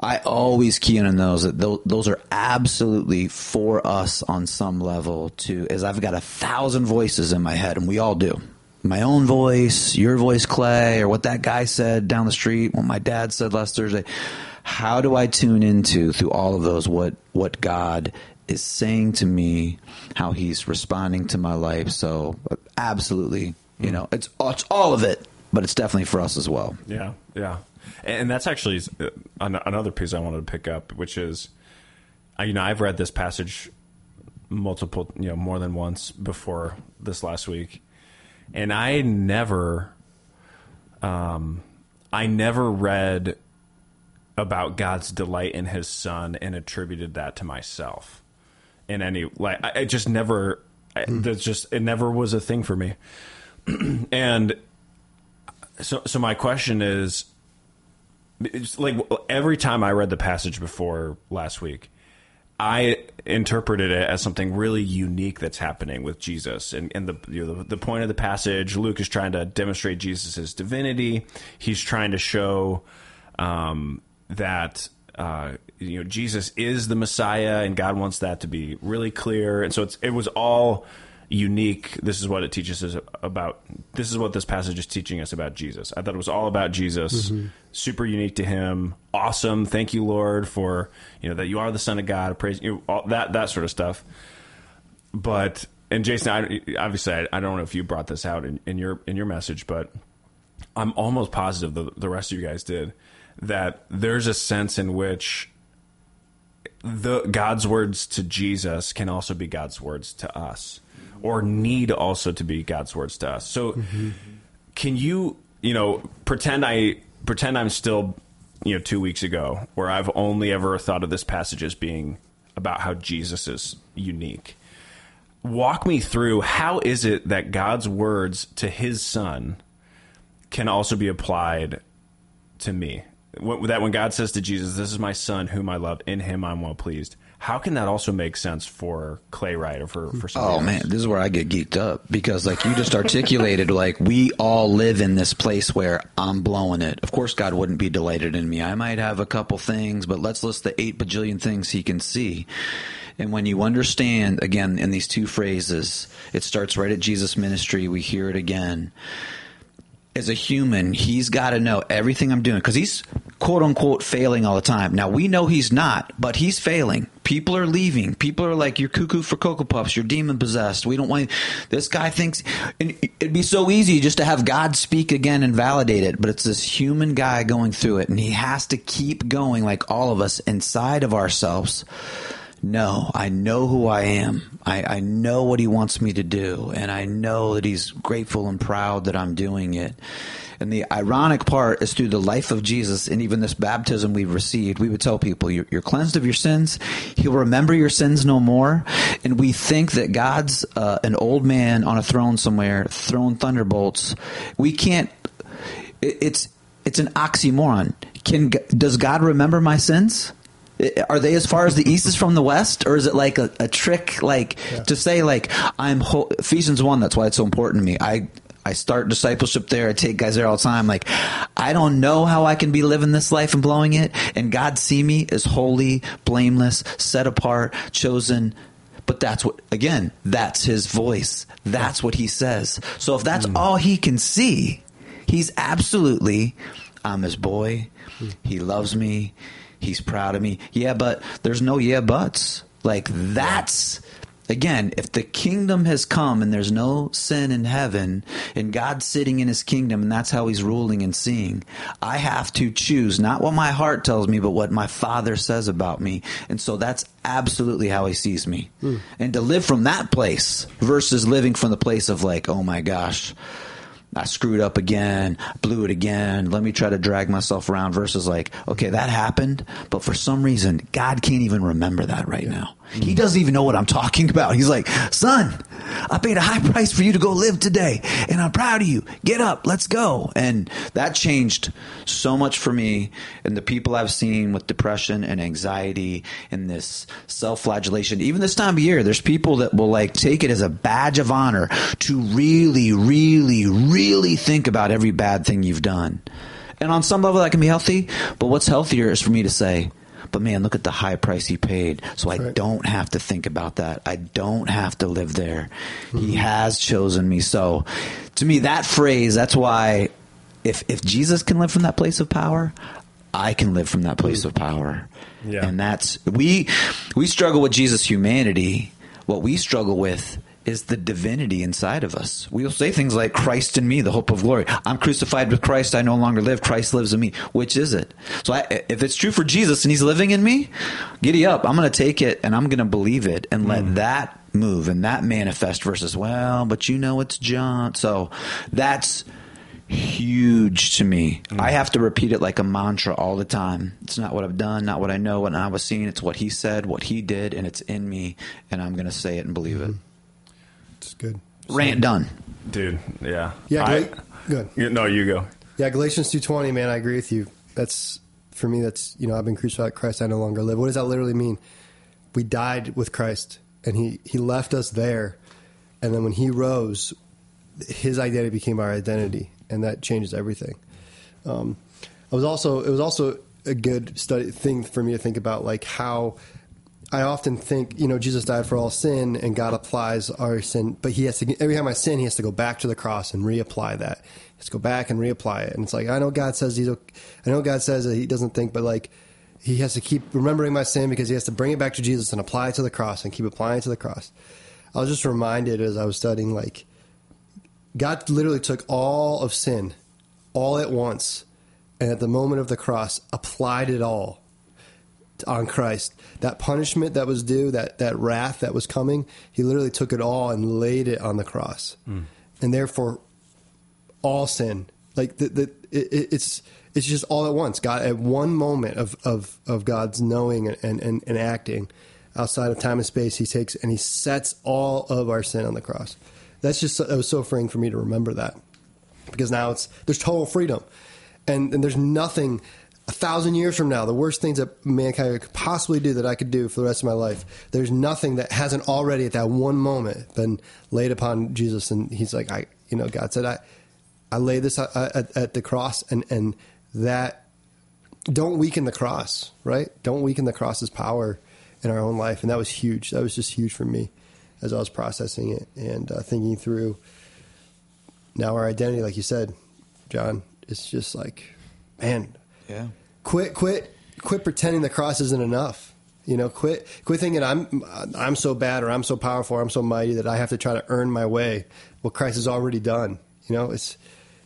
I always key in on those. That those are absolutely for us on some level. To as I've got a thousand voices in my head, and we all do. My own voice, your voice, Clay, or what that guy said down the street, what my dad said last Thursday. How do I tune into through all of those what what God is saying to me, how He's responding to my life? So absolutely, you know, it's it's all of it, but it's definitely for us as well. Yeah, yeah and that's actually uh, another piece I wanted to pick up, which is, you know, I've read this passage multiple, you know, more than once before this last week, and I never, um, I never read about God's delight in His Son and attributed that to myself in any like I, I just never. Mm. That's just it never was a thing for me, and so so my question is it's like every time I read the passage before last week, I interpreted it as something really unique that's happening with Jesus. And, and the, you know, the, the point of the passage, Luke is trying to demonstrate Jesus' divinity. He's trying to show um, that uh, you know Jesus is the Messiah, and God wants that to be really clear. And so it's it was all unique. This is what it teaches us about. This is what this passage is teaching us about Jesus. I thought it was all about Jesus. Mm-hmm. Super unique to Him. Awesome. Thank you, Lord, for you know that you are the Son of God. Praise you. All that that sort of stuff. But and Jason, I, obviously, I, I, don't know if you brought this out in, in your in your message, but I'm almost positive the, the rest of you guys did that there's a sense in which the God's words to Jesus can also be God's words to us or need also to be God's words to us. So mm-hmm. can you, you know, pretend I pretend I'm still, you know, 2 weeks ago where I've only ever thought of this passage as being about how Jesus is unique. Walk me through how is it that God's words to his son can also be applied to me? That when God says to Jesus, "This is my son whom I love; in him I'm well pleased." How can that also make sense for Clay Wright or for for Oh else? man, this is where I get geeked up because like you just articulated, like we all live in this place where I'm blowing it. Of course, God wouldn't be delighted in me. I might have a couple things, but let's list the eight bajillion things He can see. And when you understand, again, in these two phrases, it starts right at Jesus' ministry. We hear it again as a human, he's got to know everything I'm doing because he's quote unquote failing all the time. Now we know he's not, but he's failing. People are leaving. People are like, "You're cuckoo for cocoa puffs. You're demon possessed." We don't want. This guy thinks it'd be so easy just to have God speak again and validate it, but it's this human guy going through it, and he has to keep going, like all of us, inside of ourselves no, I know who I am. I, I know what he wants me to do, and I know that he's grateful and proud that I'm doing it. And the ironic part is through the life of Jesus and even this baptism we've received, we would tell people, you're, you're cleansed of your sins. He'll remember your sins no more. And we think that God's uh, an old man on a throne somewhere throwing thunderbolts. We can't, it, it's, it's an oxymoron. Can, does God remember my sins? Are they as far as the east is from the west or is it like a, a trick like yeah. to say like i'm ho- ephesians 1 that's why it's so important to me i I start discipleship there. I take guys there all the time. Like, I don't know how I can be living this life and blowing it. And God see me as holy, blameless, set apart, chosen. But that's what, again, that's his voice. That's what he says. So if that's mm. all he can see, he's absolutely, I'm his boy. Mm. He loves me he's proud of me. Yeah, but there's no yeah buts. Like that's again, if the kingdom has come and there's no sin in heaven and God's sitting in his kingdom and that's how he's ruling and seeing, I have to choose not what my heart tells me, but what my father says about me. And so that's absolutely how he sees me. Mm. And to live from that place versus living from the place of like, oh my gosh, I screwed up again, blew it again. Let me try to drag myself around versus like, okay, that happened, but for some reason, God can't even remember that right now. He doesn't even know what I'm talking about. He's like, son, I paid a high price for you to go live today and I'm proud of you. Get up. Let's go. And that changed so much for me and the people I've seen with depression and anxiety and this self-flagellation. Even this time of year, there's people that will like take it as a badge of honor to really, really, really think about every bad thing you've done. And on some level that can be healthy, but what's healthier is for me to say, but man, look at the high price he paid. So I Right. don't have to think about that. I don't have to live there. He mm-hmm. has chosen me. So to me, that phrase, that's why if, if Jesus can live from that place of power, I can live from that place mm. of power. Yeah. And that's, we, we struggle with Jesus' humanity. What we struggle with is the divinity inside of us. We'll say things like Christ in me, the hope of glory. I'm crucified with Christ. I no longer live. Christ lives in me. Which is it? So I, if it's true for Jesus and he's living in me, giddy up. I'm going to take it and I'm going to believe it and let mm. that move and that manifest versus, well, but you know, it's John. So that's huge to me. Mm. I have to repeat it like a mantra all the time. It's not what I've done, not what I know, what I was seeing. It's what he said, what he did, and it's in me, and I'm going to say it and believe it. It's good. Rant done. dude. Yeah, Yeah, I- good. You- No, you go. Yeah, Galatians two twenty, man, I agree with you. That's for me. That's you know, I've been crucified with Christ. I no longer live. What does that literally mean? We died with Christ, and he he left us there, and then when he rose, his identity became our identity, and that changes everything. Um, I was also it was also a good study thing for me to think about, like how I often think, you know, Jesus died for all sin, and God applies our sin, but He has to every time I sin, He has to go back to the cross and reapply that. He has to go back and reapply it, and it's like I know God says He's, okay- I know God says that He doesn't think, but like He has to keep remembering my sin because He has to bring it back to Jesus and apply it to the cross and keep applying it to the cross. I was just reminded as I was studying, like God literally took all of sin, all at once, and at the moment of the cross, applied it all on Christ. That punishment that was due, that, that wrath that was coming, he literally took it all and laid it on the cross. Hmm. And therefore, all sin, like the, the, it, it- it's, it's just all at once. God, at one moment of, of, of God's knowing and, and, and acting outside of time and space, he takes and he sets all of our sin on the cross. That's just, that was so freeing for me to remember that because now it's there's total freedom, and and there's nothing. A thousand years from now, the worst things that mankind could possibly do that I could do for the rest of my life, there's nothing that hasn't already at that one moment been laid upon Jesus, and He's like, I, you know, God said, I, I lay this at, at, at the cross, and and that don't weaken the cross, right? Don't weaken the cross's power in our own life, and that was huge. That was just huge for me as I was processing it and uh, thinking through now our identity, like you said, John, it's just like, man, Yeah. quit, quit, quit pretending the cross isn't enough. You know, quit, quit thinking I'm, I'm so bad or I'm so powerful or I'm so mighty that I have to try to earn my way. What Christ has already done. You know, it's,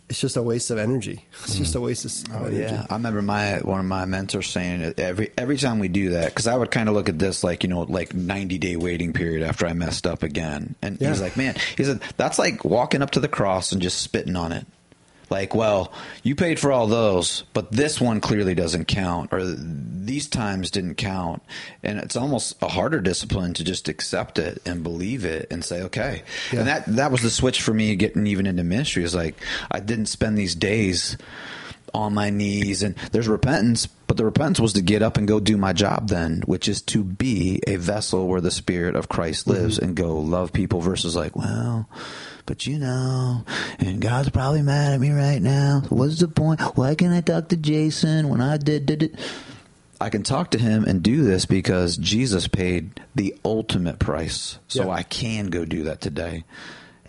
it's just a waste of energy. It's just a waste of Oh energy. yeah, I remember my one of my mentors saying it every every time we do that because I would kind of look at this like you know like ninety day waiting period after I messed up again, and Yeah. he's like, man, he said that's like walking up to the cross and just spitting on it. Like, well, you paid for all those, but this one clearly doesn't count, or these times didn't count. And it's almost a harder discipline to just accept it and believe it and say, okay. Yeah. And that that was the switch for me getting even into ministry. Is like I didn't spend these days on my knees and there's repentance but the repentance was to get up and go do my job then which is to be a vessel where the spirit of christ mm-hmm. lives and go love people versus like well but you know and god's probably mad at me right now what's the point why can't i talk to jason when i did did it I can talk to him and do this because Jesus paid the ultimate price. So Yeah. I can go do that today.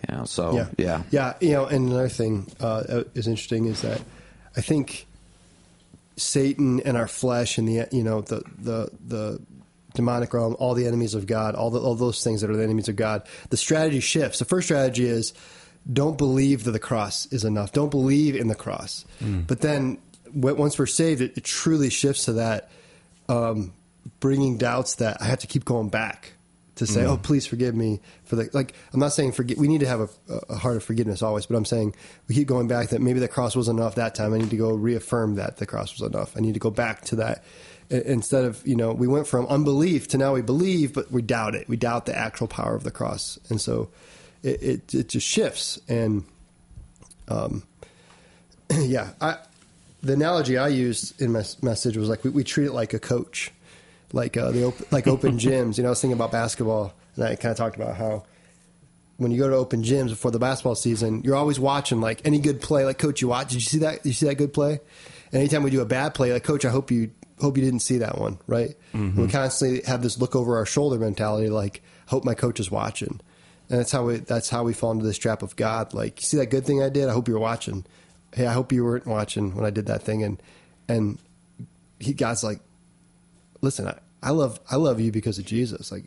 You know, so yeah, yeah. yeah. You know, and another thing uh, is interesting is that I think Satan and our flesh and the you know the the the demonic realm, all the enemies of God, all the, all those things that are the enemies of God. The strategy shifts. The first strategy is don't believe that the cross is enough. Don't believe in the cross. But then w- once we're saved, it, it truly shifts to that um, bringing doubts that I have to keep going back to say, "Oh, please forgive me for the like." I'm not saying forget. We need to have a, a heart of forgiveness always, but I'm saying we keep going back that maybe the cross was enough that time. I need to go reaffirm that the cross was enough. I need to go back to that instead of you know we went from unbelief to now we believe, but we doubt it. We doubt the actual power of the cross, and so it it, it just shifts and. Um, yeah, I, the analogy I used in my message was like we, we treat it like a coach, like uh, the op- like open gyms. You know, I was thinking about basketball, and I kind of talked about how when you go to open gyms before the basketball season, you're always watching like any good play. Like, coach, you watch? Did you see that? Did you see that good play? And anytime we do a bad play, like, coach, I hope you hope you didn't see that one, right? Mm-hmm. We constantly have this look over our shoulder mentality, like, hope my coach is watching. And that's how we that's how we fall into this trap of God. Like, you see that good thing I did? I hope you're watching. Hey, I hope you weren't watching when I did that thing. And and he God's like, listen, I, I love I love you because of Jesus. Like,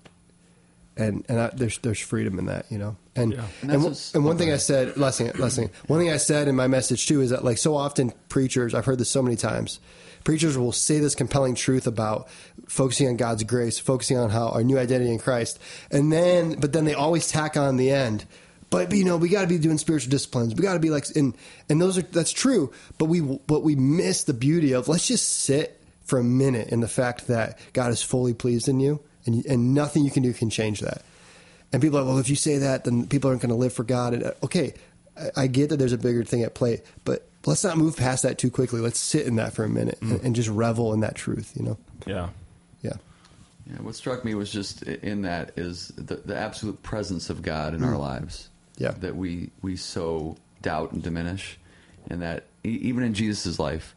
and and I, there's there's freedom in that, you know. And And and, that's one- and one thing I said, last thing, last thing, one thing I said in my message too is that like so often preachers, I've heard this so many times, preachers will say this compelling truth about focusing on God's grace, focusing on how our new identity in Christ, and then but then they always tack on the end. But you know we got to be doing spiritual disciplines. We got to be like, and and those are that's true. But we but we miss the beauty of let's just sit for a minute in the fact that God is fully pleased in you, and and nothing you can do can change that. And people are like, well, if you say that, then people aren't going to live for God. And uh, okay, I, I get that there's a bigger thing at play, but let's not move past that too quickly. Let's sit in that for a minute mm. and, and just revel in that truth. You know? Yeah. Yeah. Yeah, what struck me was just in that is the, the absolute presence of God in mm. our lives. Yeah. That we, we so doubt and diminish. And that e- even in Jesus' life,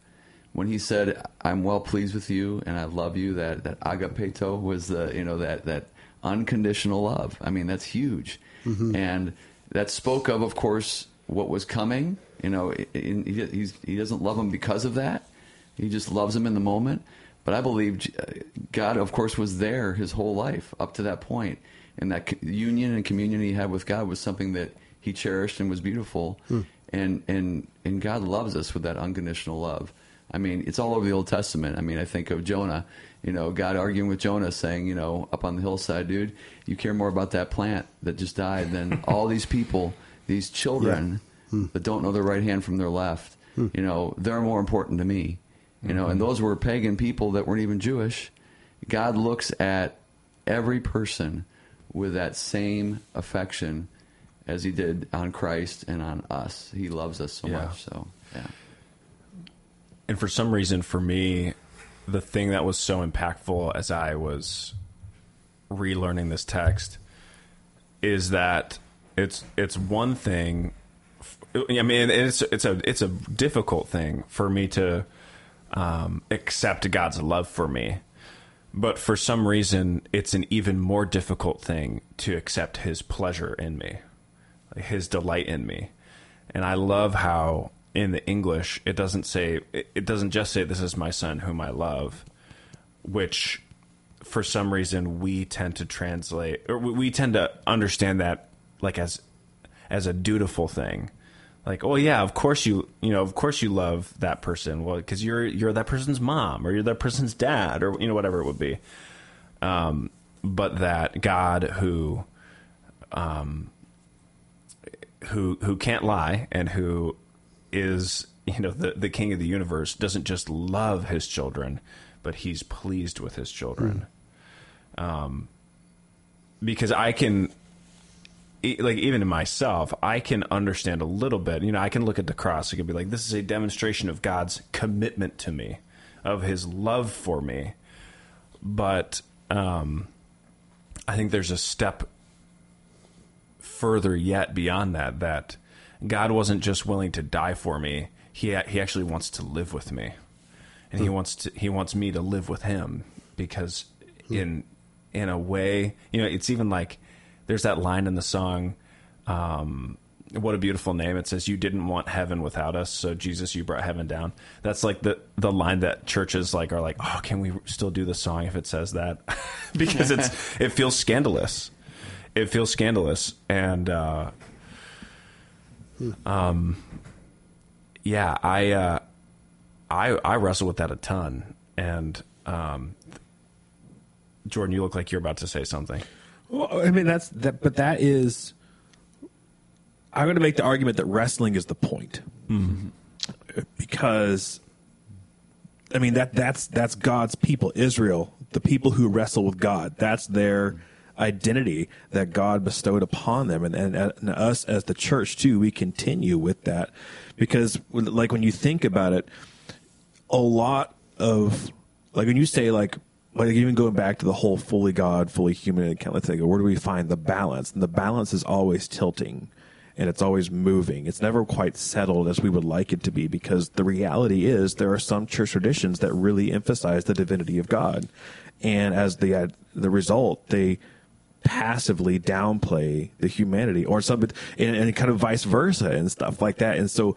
when he said, I'm well pleased with you and I love you, that, that agapeto was the, you know, that, that unconditional love. I mean, that's huge. Mm-hmm. And that spoke of, of course, what was coming. You know, in, he, he's, he doesn't love him because of that. He just loves him in the moment. But I believe uh, God, of course, was there his whole life up to that point, and that union and communion he had with God was something that he cherished and was beautiful. And and and God loves us with that unconditional love. I mean, it's all over the Old Testament. I mean, I think of Jonah. You know, God arguing with Jonah, saying, you know, up on the hillside, dude, you care more about that plant that just died than all these people, these children hmm. that don't know their right hand from their left. Hmm. You know, they're more important to me. You know, and hmm. those were pagan people that weren't even Jewish. God looks at every person with that same affection as he did on Christ and on us. He loves us so Yeah. much. So, yeah. And for some reason, for me, the thing that was so impactful as I was relearning this text is that it's it's one thing. I mean, it's it's a it's a difficult thing for me to um, accept God's love for me, but for some reason, it's an even more difficult thing to accept His pleasure in me, like His delight in me. And I love how in the English it doesn't say it doesn't just say this is my son whom I love, which for some reason we tend to translate or we tend to understand that like as as a dutiful thing. Like, oh yeah, of course you you know of course you love that person. Well, because you're you're that person's mom or you're that person's dad or you know whatever it would be. Um, but that God who um who who can't lie and who is you know the the king of the universe doesn't just love his children but he's pleased with his children um because i can like even in myself i can understand a little bit. You know i can look at the cross i can be like this is a demonstration of god's commitment to me of his love for me. But um i think there's a step further yet beyond that that God wasn't just willing to die for me. He he actually wants to live with me. And he wants to he wants me to live with him because in in a way you know it's even like there's that line in the song um what a beautiful name. It says you didn't want heaven without us so jesus you brought heaven down. That's like the the line that churches like are like oh can we still do the song if it says that? Because it's it feels scandalous. It feels scandalous. And uh um yeah i uh i i wrestle with that a ton. And um jordan you look like you're about to say something Well, I mean that's that, but that is. I'm going to make the argument that wrestling is the point, mm-hmm. because, I mean that that's that's God's people, Israel, the people who wrestle with God. That's their identity that God bestowed upon them, and and, and us as the church too. We continue with that because, like when you think about it, a lot of like when you say like like even going back to the whole fully God, fully human kind of thing, where do we find the balance? And the balance is always tilting and it's always moving. It's never quite settled as we would like it to be because the reality is there are some church traditions that really emphasize the divinity of God. And as the uh, the result, they passively downplay the humanity or something and, and kind of vice versa and stuff like that. And so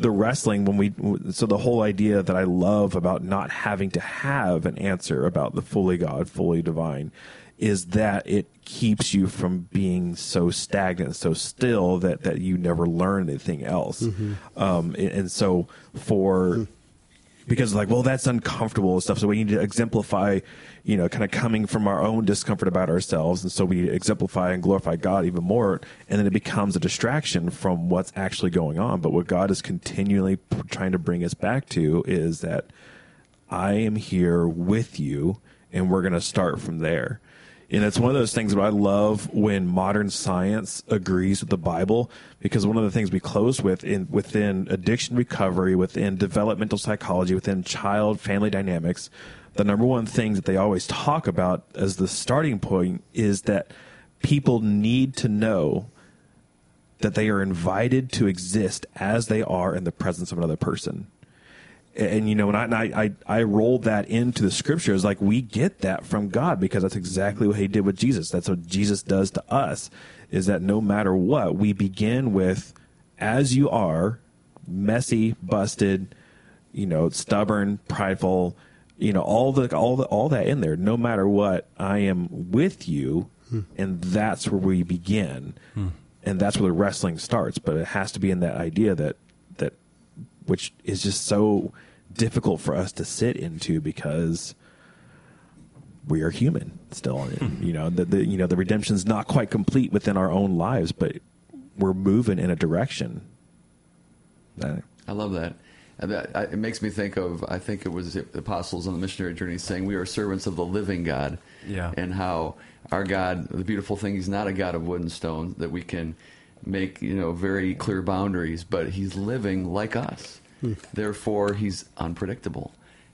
the wrestling when we so the whole idea that I love about not having to have an answer about the fully God, fully divine is that it keeps you from being so stagnant, so still that that you never learn anything else. Um, and, and so for because like well that's uncomfortable and stuff so we need to exemplify you know kind of coming from our own discomfort about ourselves and so we exemplify and glorify god even more and then it becomes a distraction from what's actually going on. But what god is continually trying to bring us back to is that i am here with you and we're going to start from there and it's one of those things that I love when modern science agrees with the Bible, because one of the things we close with in within addiction recovery, within developmental psychology, within child family dynamics, the number one thing that they always talk about as the starting point is that people need to know that they are invited to exist as they are in the presence of another person and you know, and I, I I rolled that into the scriptures. Like we get that from God because that's exactly what He did with Jesus. That's what Jesus does to us. Is that no matter what, we begin with, as you are, messy, busted, you know, stubborn, prideful, you know, all the all the all that in there. No matter what, I am with you, hmm. and that's where we begin, hmm. and that's where the wrestling starts. But it has to be in that idea that which is just so difficult for us to sit into because we are human still. Hmm. You know, the, the you know the redemption's not quite complete within our own lives, but we're moving in a direction. That- I love that. And that I, it makes me think of, I think it was the apostles on the missionary journey saying, We are servants of the living God. Yeah. And how our God, the beautiful thing, He's not a God of wood and stone, that we can make, you know, very clear boundaries, but He's living like us. Hmm. Therefore, He's unpredictable.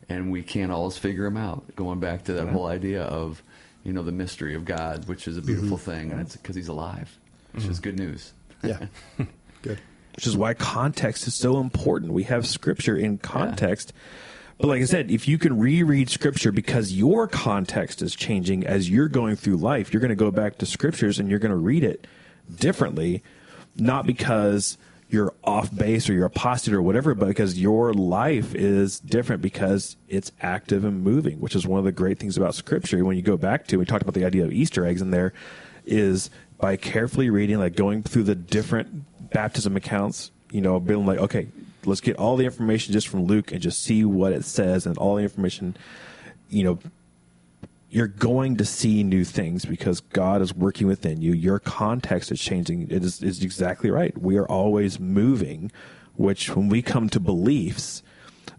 And we can't always figure Him out. Going back to that whole idea of, you know, the mystery of God, which is a mm-hmm. beautiful thing, and it's because He's alive, which mm-hmm. is good news. Yeah. Good. which is why context is so important. We have scripture in context. But like I said, if you can reread scripture because your context is changing as you're going through life, you're going to go back to scriptures and you're going to read it differently, not because you're off base or you're apostate or whatever, but because your life is different because it's active and moving, which is one of the great things about scripture. When you go back to, we talked about the idea of Easter eggs in there, is by carefully reading, like going through the different baptism accounts, you know, being like, okay, let's get all the information just from Luke and just see what it says and all the information, you know, you're going to see new things because God is working within you. Your context is changing. It is, is exactly right. We are always moving, which when we come to beliefs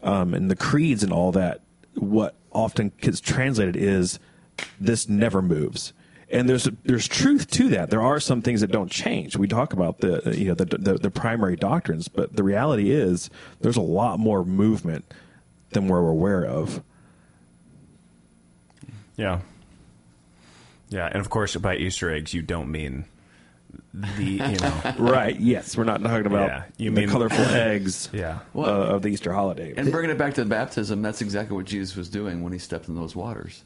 um, and the creeds and all that, what often gets translated is this never moves. And there's there's truth to that. There are some things that don't change. We talk about the you know the, the the primary doctrines, but the reality is there's a lot more movement than we're aware of. Yeah. Yeah, and of course, by Easter eggs, you don't mean the you know. Right. Yes, we're not talking about Yeah, you the mean- colorful eggs Yeah. uh, of the Easter holiday. And bringing it back to the baptism, that's exactly what Jesus was doing when he stepped in those waters.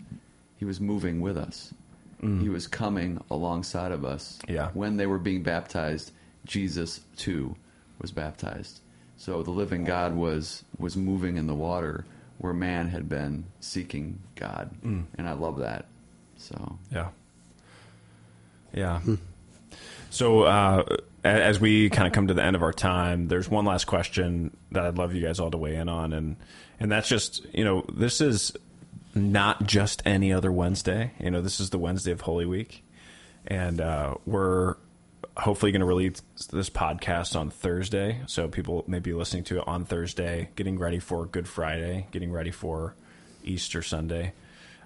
He was moving with us. He was coming alongside of us. Yeah. When they were being baptized, Jesus too was baptized. So the living God was was moving in the water where man had been seeking God, and I love that. So Yeah. Yeah. So, uh, as we kind of come to the end of our time, there's one last question that I'd love you guys all to weigh in on, and and that's just you know this is not just any other Wednesday. You know, this is the Wednesday of Holy Week, and uh, we're hopefully going to release this podcast on Thursday. So people may be listening to it on Thursday, getting ready for Good Friday, getting ready for Easter Sunday.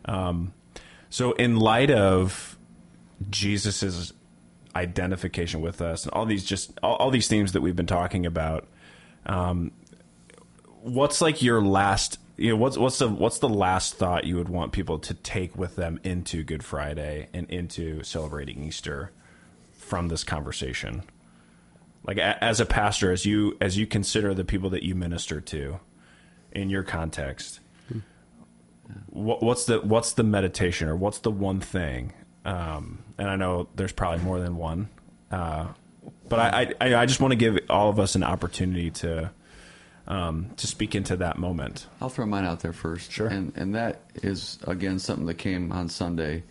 Um, so, in light of Jesus's identification with us and all these just all, all these themes that we've been talking about, um, what's like your last you know what's what's the what's the last thought you would want people to take with them into Good Friday and into celebrating Easter from this conversation? Like a, as a pastor, as you as you consider the people that you minister to in your context, what, what's the what's the meditation or what's the one thing? Um, and I know there's probably more than one, uh, but I, I I just want to give all of us an opportunity to um, to speak into that moment. I'll throw mine out there first. Sure. And and that is again something that came on Sunday.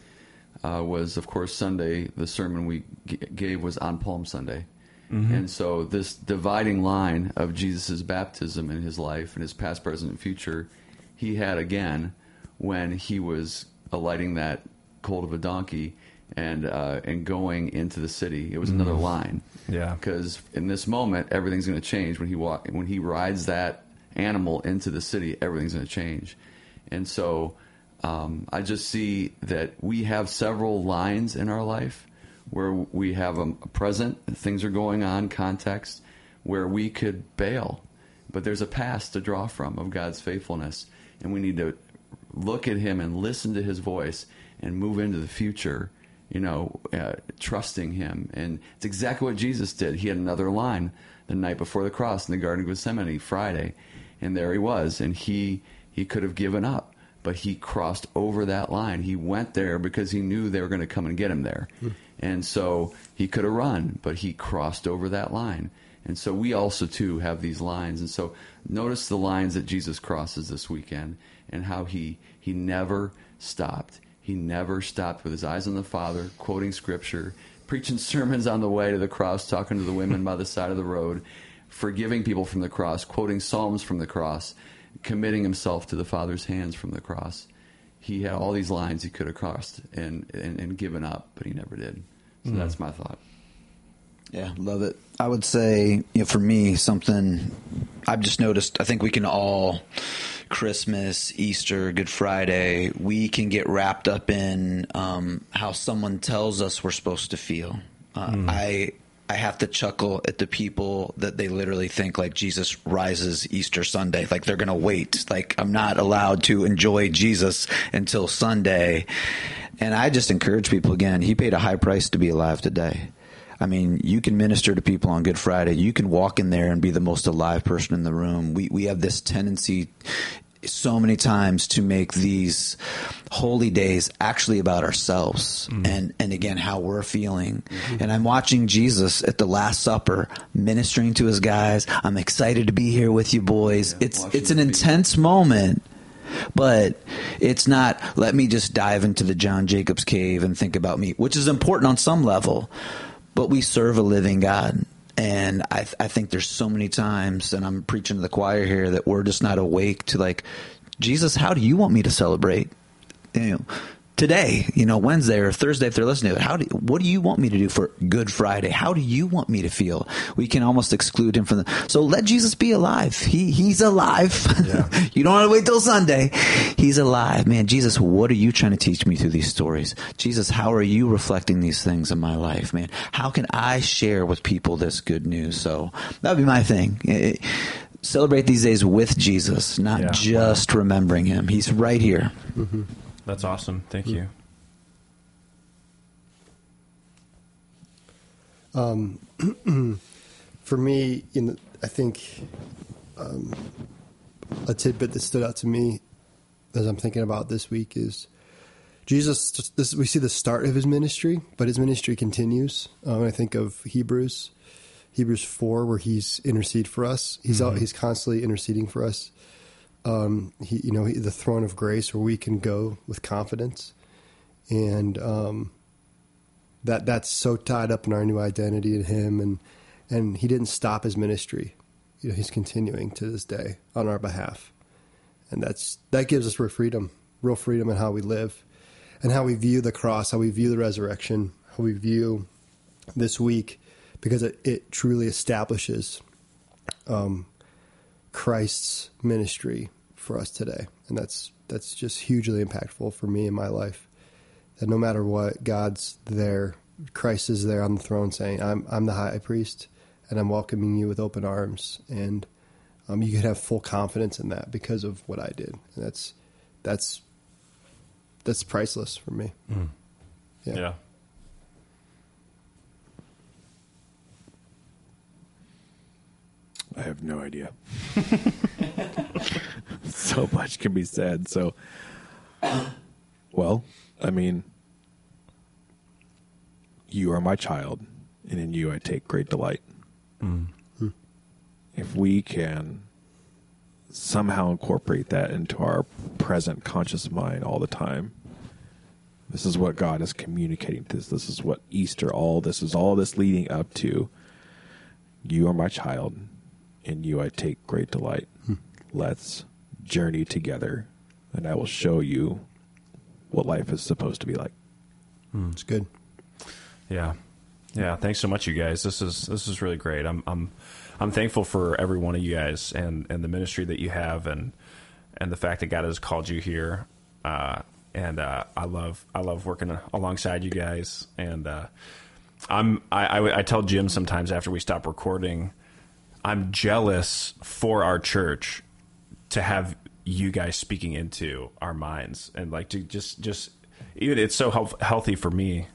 Uh, was of course Sunday. The sermon we g- gave was on Palm Sunday, and so this dividing line of Jesus' baptism in his life and his past, present, and future, he had again when he was alighting that colt of a donkey and uh, and going into the city. It was another line. Yeah. Because in this moment, everything's going to change when he walk when he rides that animal into the city. Everything's going to change, and so um, I just see that we have several lines in our life where we have a present, things are going on, context where we could bail, but there's a past to draw from of God's faithfulness, and we need to look at Him and listen to His voice and move into the future you know, uh, trusting him. And it's exactly what Jesus did. He had another line the night before the cross in the Garden of Gethsemane, Friday, and there he was. And he he could have given up, but he crossed over that line. He went there because he knew they were going to come and get him there. Hmm. And so he could have run, but he crossed over that line. And so we also too have these lines. And so notice the lines that Jesus crosses this weekend and how he he never stopped. He never stopped with his eyes on the Father, quoting scripture, preaching sermons on the way to the cross, talking to the women by the side of the road, forgiving people from the cross, quoting psalms from the cross, committing himself to the Father's hands from the cross. He had all these lines he could have crossed and, and, and given up, but he never did. So that's my thought. Yeah, love it. I would say, you know, for me, something I've just noticed. I think we can all Christmas, Easter, Good Friday. We can get wrapped up in um, how someone tells us we're supposed to feel. Uh, I I have to chuckle at the people that they literally think like Jesus rises Easter Sunday. Like they're gonna wait. Like I'm not allowed to enjoy Jesus until Sunday. And I just encourage people again. He paid a high price to be alive today. I mean, you can minister to people on Good Friday. You can walk in there and be the most alive person in the room. We we have this tendency so many times to make these holy days actually about ourselves and and again how we're feeling. And I'm watching Jesus at the last supper ministering to his guys. I'm excited to be here with you boys. it's it's an intense moment. But it's not, let me just dive into the John Jacobs cave and think about me, which is important on some level. But we serve a living God. And I, I think there's so many times, and I'm preaching to the choir here, that we're just not awake to like, Jesus, how do you want me to celebrate? You know, today, you know, Wednesday or Thursday, if they're listening to it, how do, what do you want me to do for Good Friday? How do you want me to feel? We can almost exclude him from the, so let Jesus be alive. He, he's alive. you don't want to wait till Sunday. He's alive, man. Jesus, what are you trying to teach me through these stories? Jesus, how are you reflecting these things in my life, man? How can I share with people this good news? So that'd be my thing. Eh, Celebrate these days with Jesus, not Yeah. just remembering him. He's right here. That's awesome. Thank you. for me, in the, I think um, a tidbit that stood out to me as I'm thinking about this week is Jesus. This we see the start of his ministry, but his ministry continues. Um, I think of Hebrews, Hebrews four, where he's intercede for us. He's out, he's constantly interceding for us. Um, he, you know, he, the throne of grace where we can go with confidence, and um, that that's so tied up in our new identity in him. And and he didn't stop his ministry. You know he's continuing to this day on our behalf. And that's that gives us real freedom real freedom in how we live and how we view the cross how we view the resurrection how we view this week because it, it truly establishes um, Christ's ministry for us today, and that's that's just hugely impactful for me in my life. That no matter what, God's there, Christ is there on the throne, saying, "I'm I'm the high priest, and I'm welcoming you with open arms." And um, you can have full confidence in that because of what I did, and that's that's that's priceless for me. Mm. Yeah. yeah. I have no idea. so much can be said. So, well, I mean, you are my child, and in you I take great delight. Mm. If we can somehow incorporate that into our present conscious mind all the time, this is what God is communicating to us. This is what Easter, all this is all this leading up to. You are my child, in you I take great delight. Hmm. Let's journey together, and I will show you what life is supposed to be like. It's good. Yeah, yeah. Thanks so much, you guys. This is this is really great. I'm I'm I'm thankful for every one of you guys and and the ministry that you have and and the fact that God has called you here. Uh, and uh, I love I love working alongside you guys. And uh, I'm I, I I tell Jim sometimes after we stop recording, I'm jealous for our church to have you guys speaking into our minds and like to just just even it's so health, healthy for me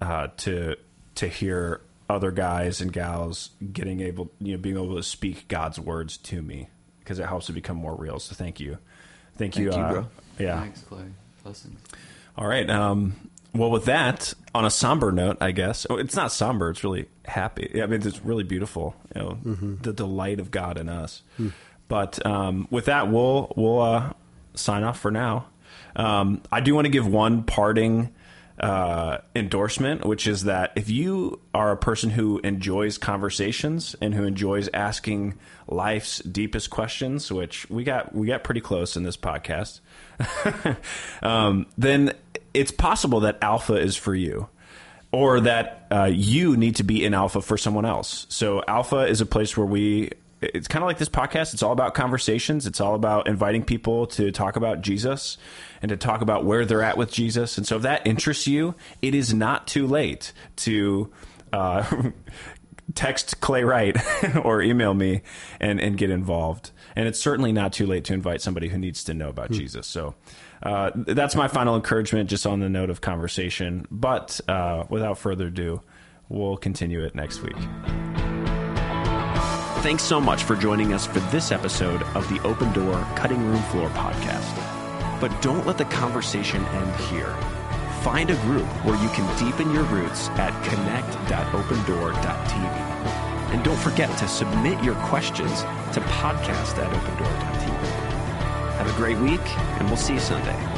uh, to to hear other guys and gals getting able you know being able to speak God's words to me because it helps to become more real. So thank you, thank, you, Thank you, uh, bro. Yeah. Thanks, Clay. Blessings. All right. Um, well, with that, on a somber note, I guess oh, it's not somber; it's really happy. I mean, it's really beautiful. You know, the delight of God in us. But um, with that, we'll we'll uh, sign off for now. Um, I do want to give one parting uh, endorsement, which is that if you are a person who enjoys conversations and who enjoys asking life's deepest questions, which we got we got pretty close in this podcast, um, then it's possible that alpha is for you or that uh, you need to be in alpha for someone else. So alpha is a place where we it's kind of like this podcast. It's all about conversations. It's all about inviting people to talk about Jesus and to talk about where they're at with Jesus. And so if that interests you, it is not too late to uh, text Clay Wright or email me and, and get involved. And it's certainly not too late to invite somebody who needs to know about Jesus. So uh, that's my final encouragement, just on the note of conversation. But uh, without further ado, we'll continue it next week. Thanks so much for joining us for this episode of the Open Door Cutting Room Floor podcast. But don't let the conversation end here. Find a group where you can deepen your roots at connect.opendoor.tv. And don't forget to submit your questions to podcast at opendoor.tv. Have a great week, and we'll see you Sunday.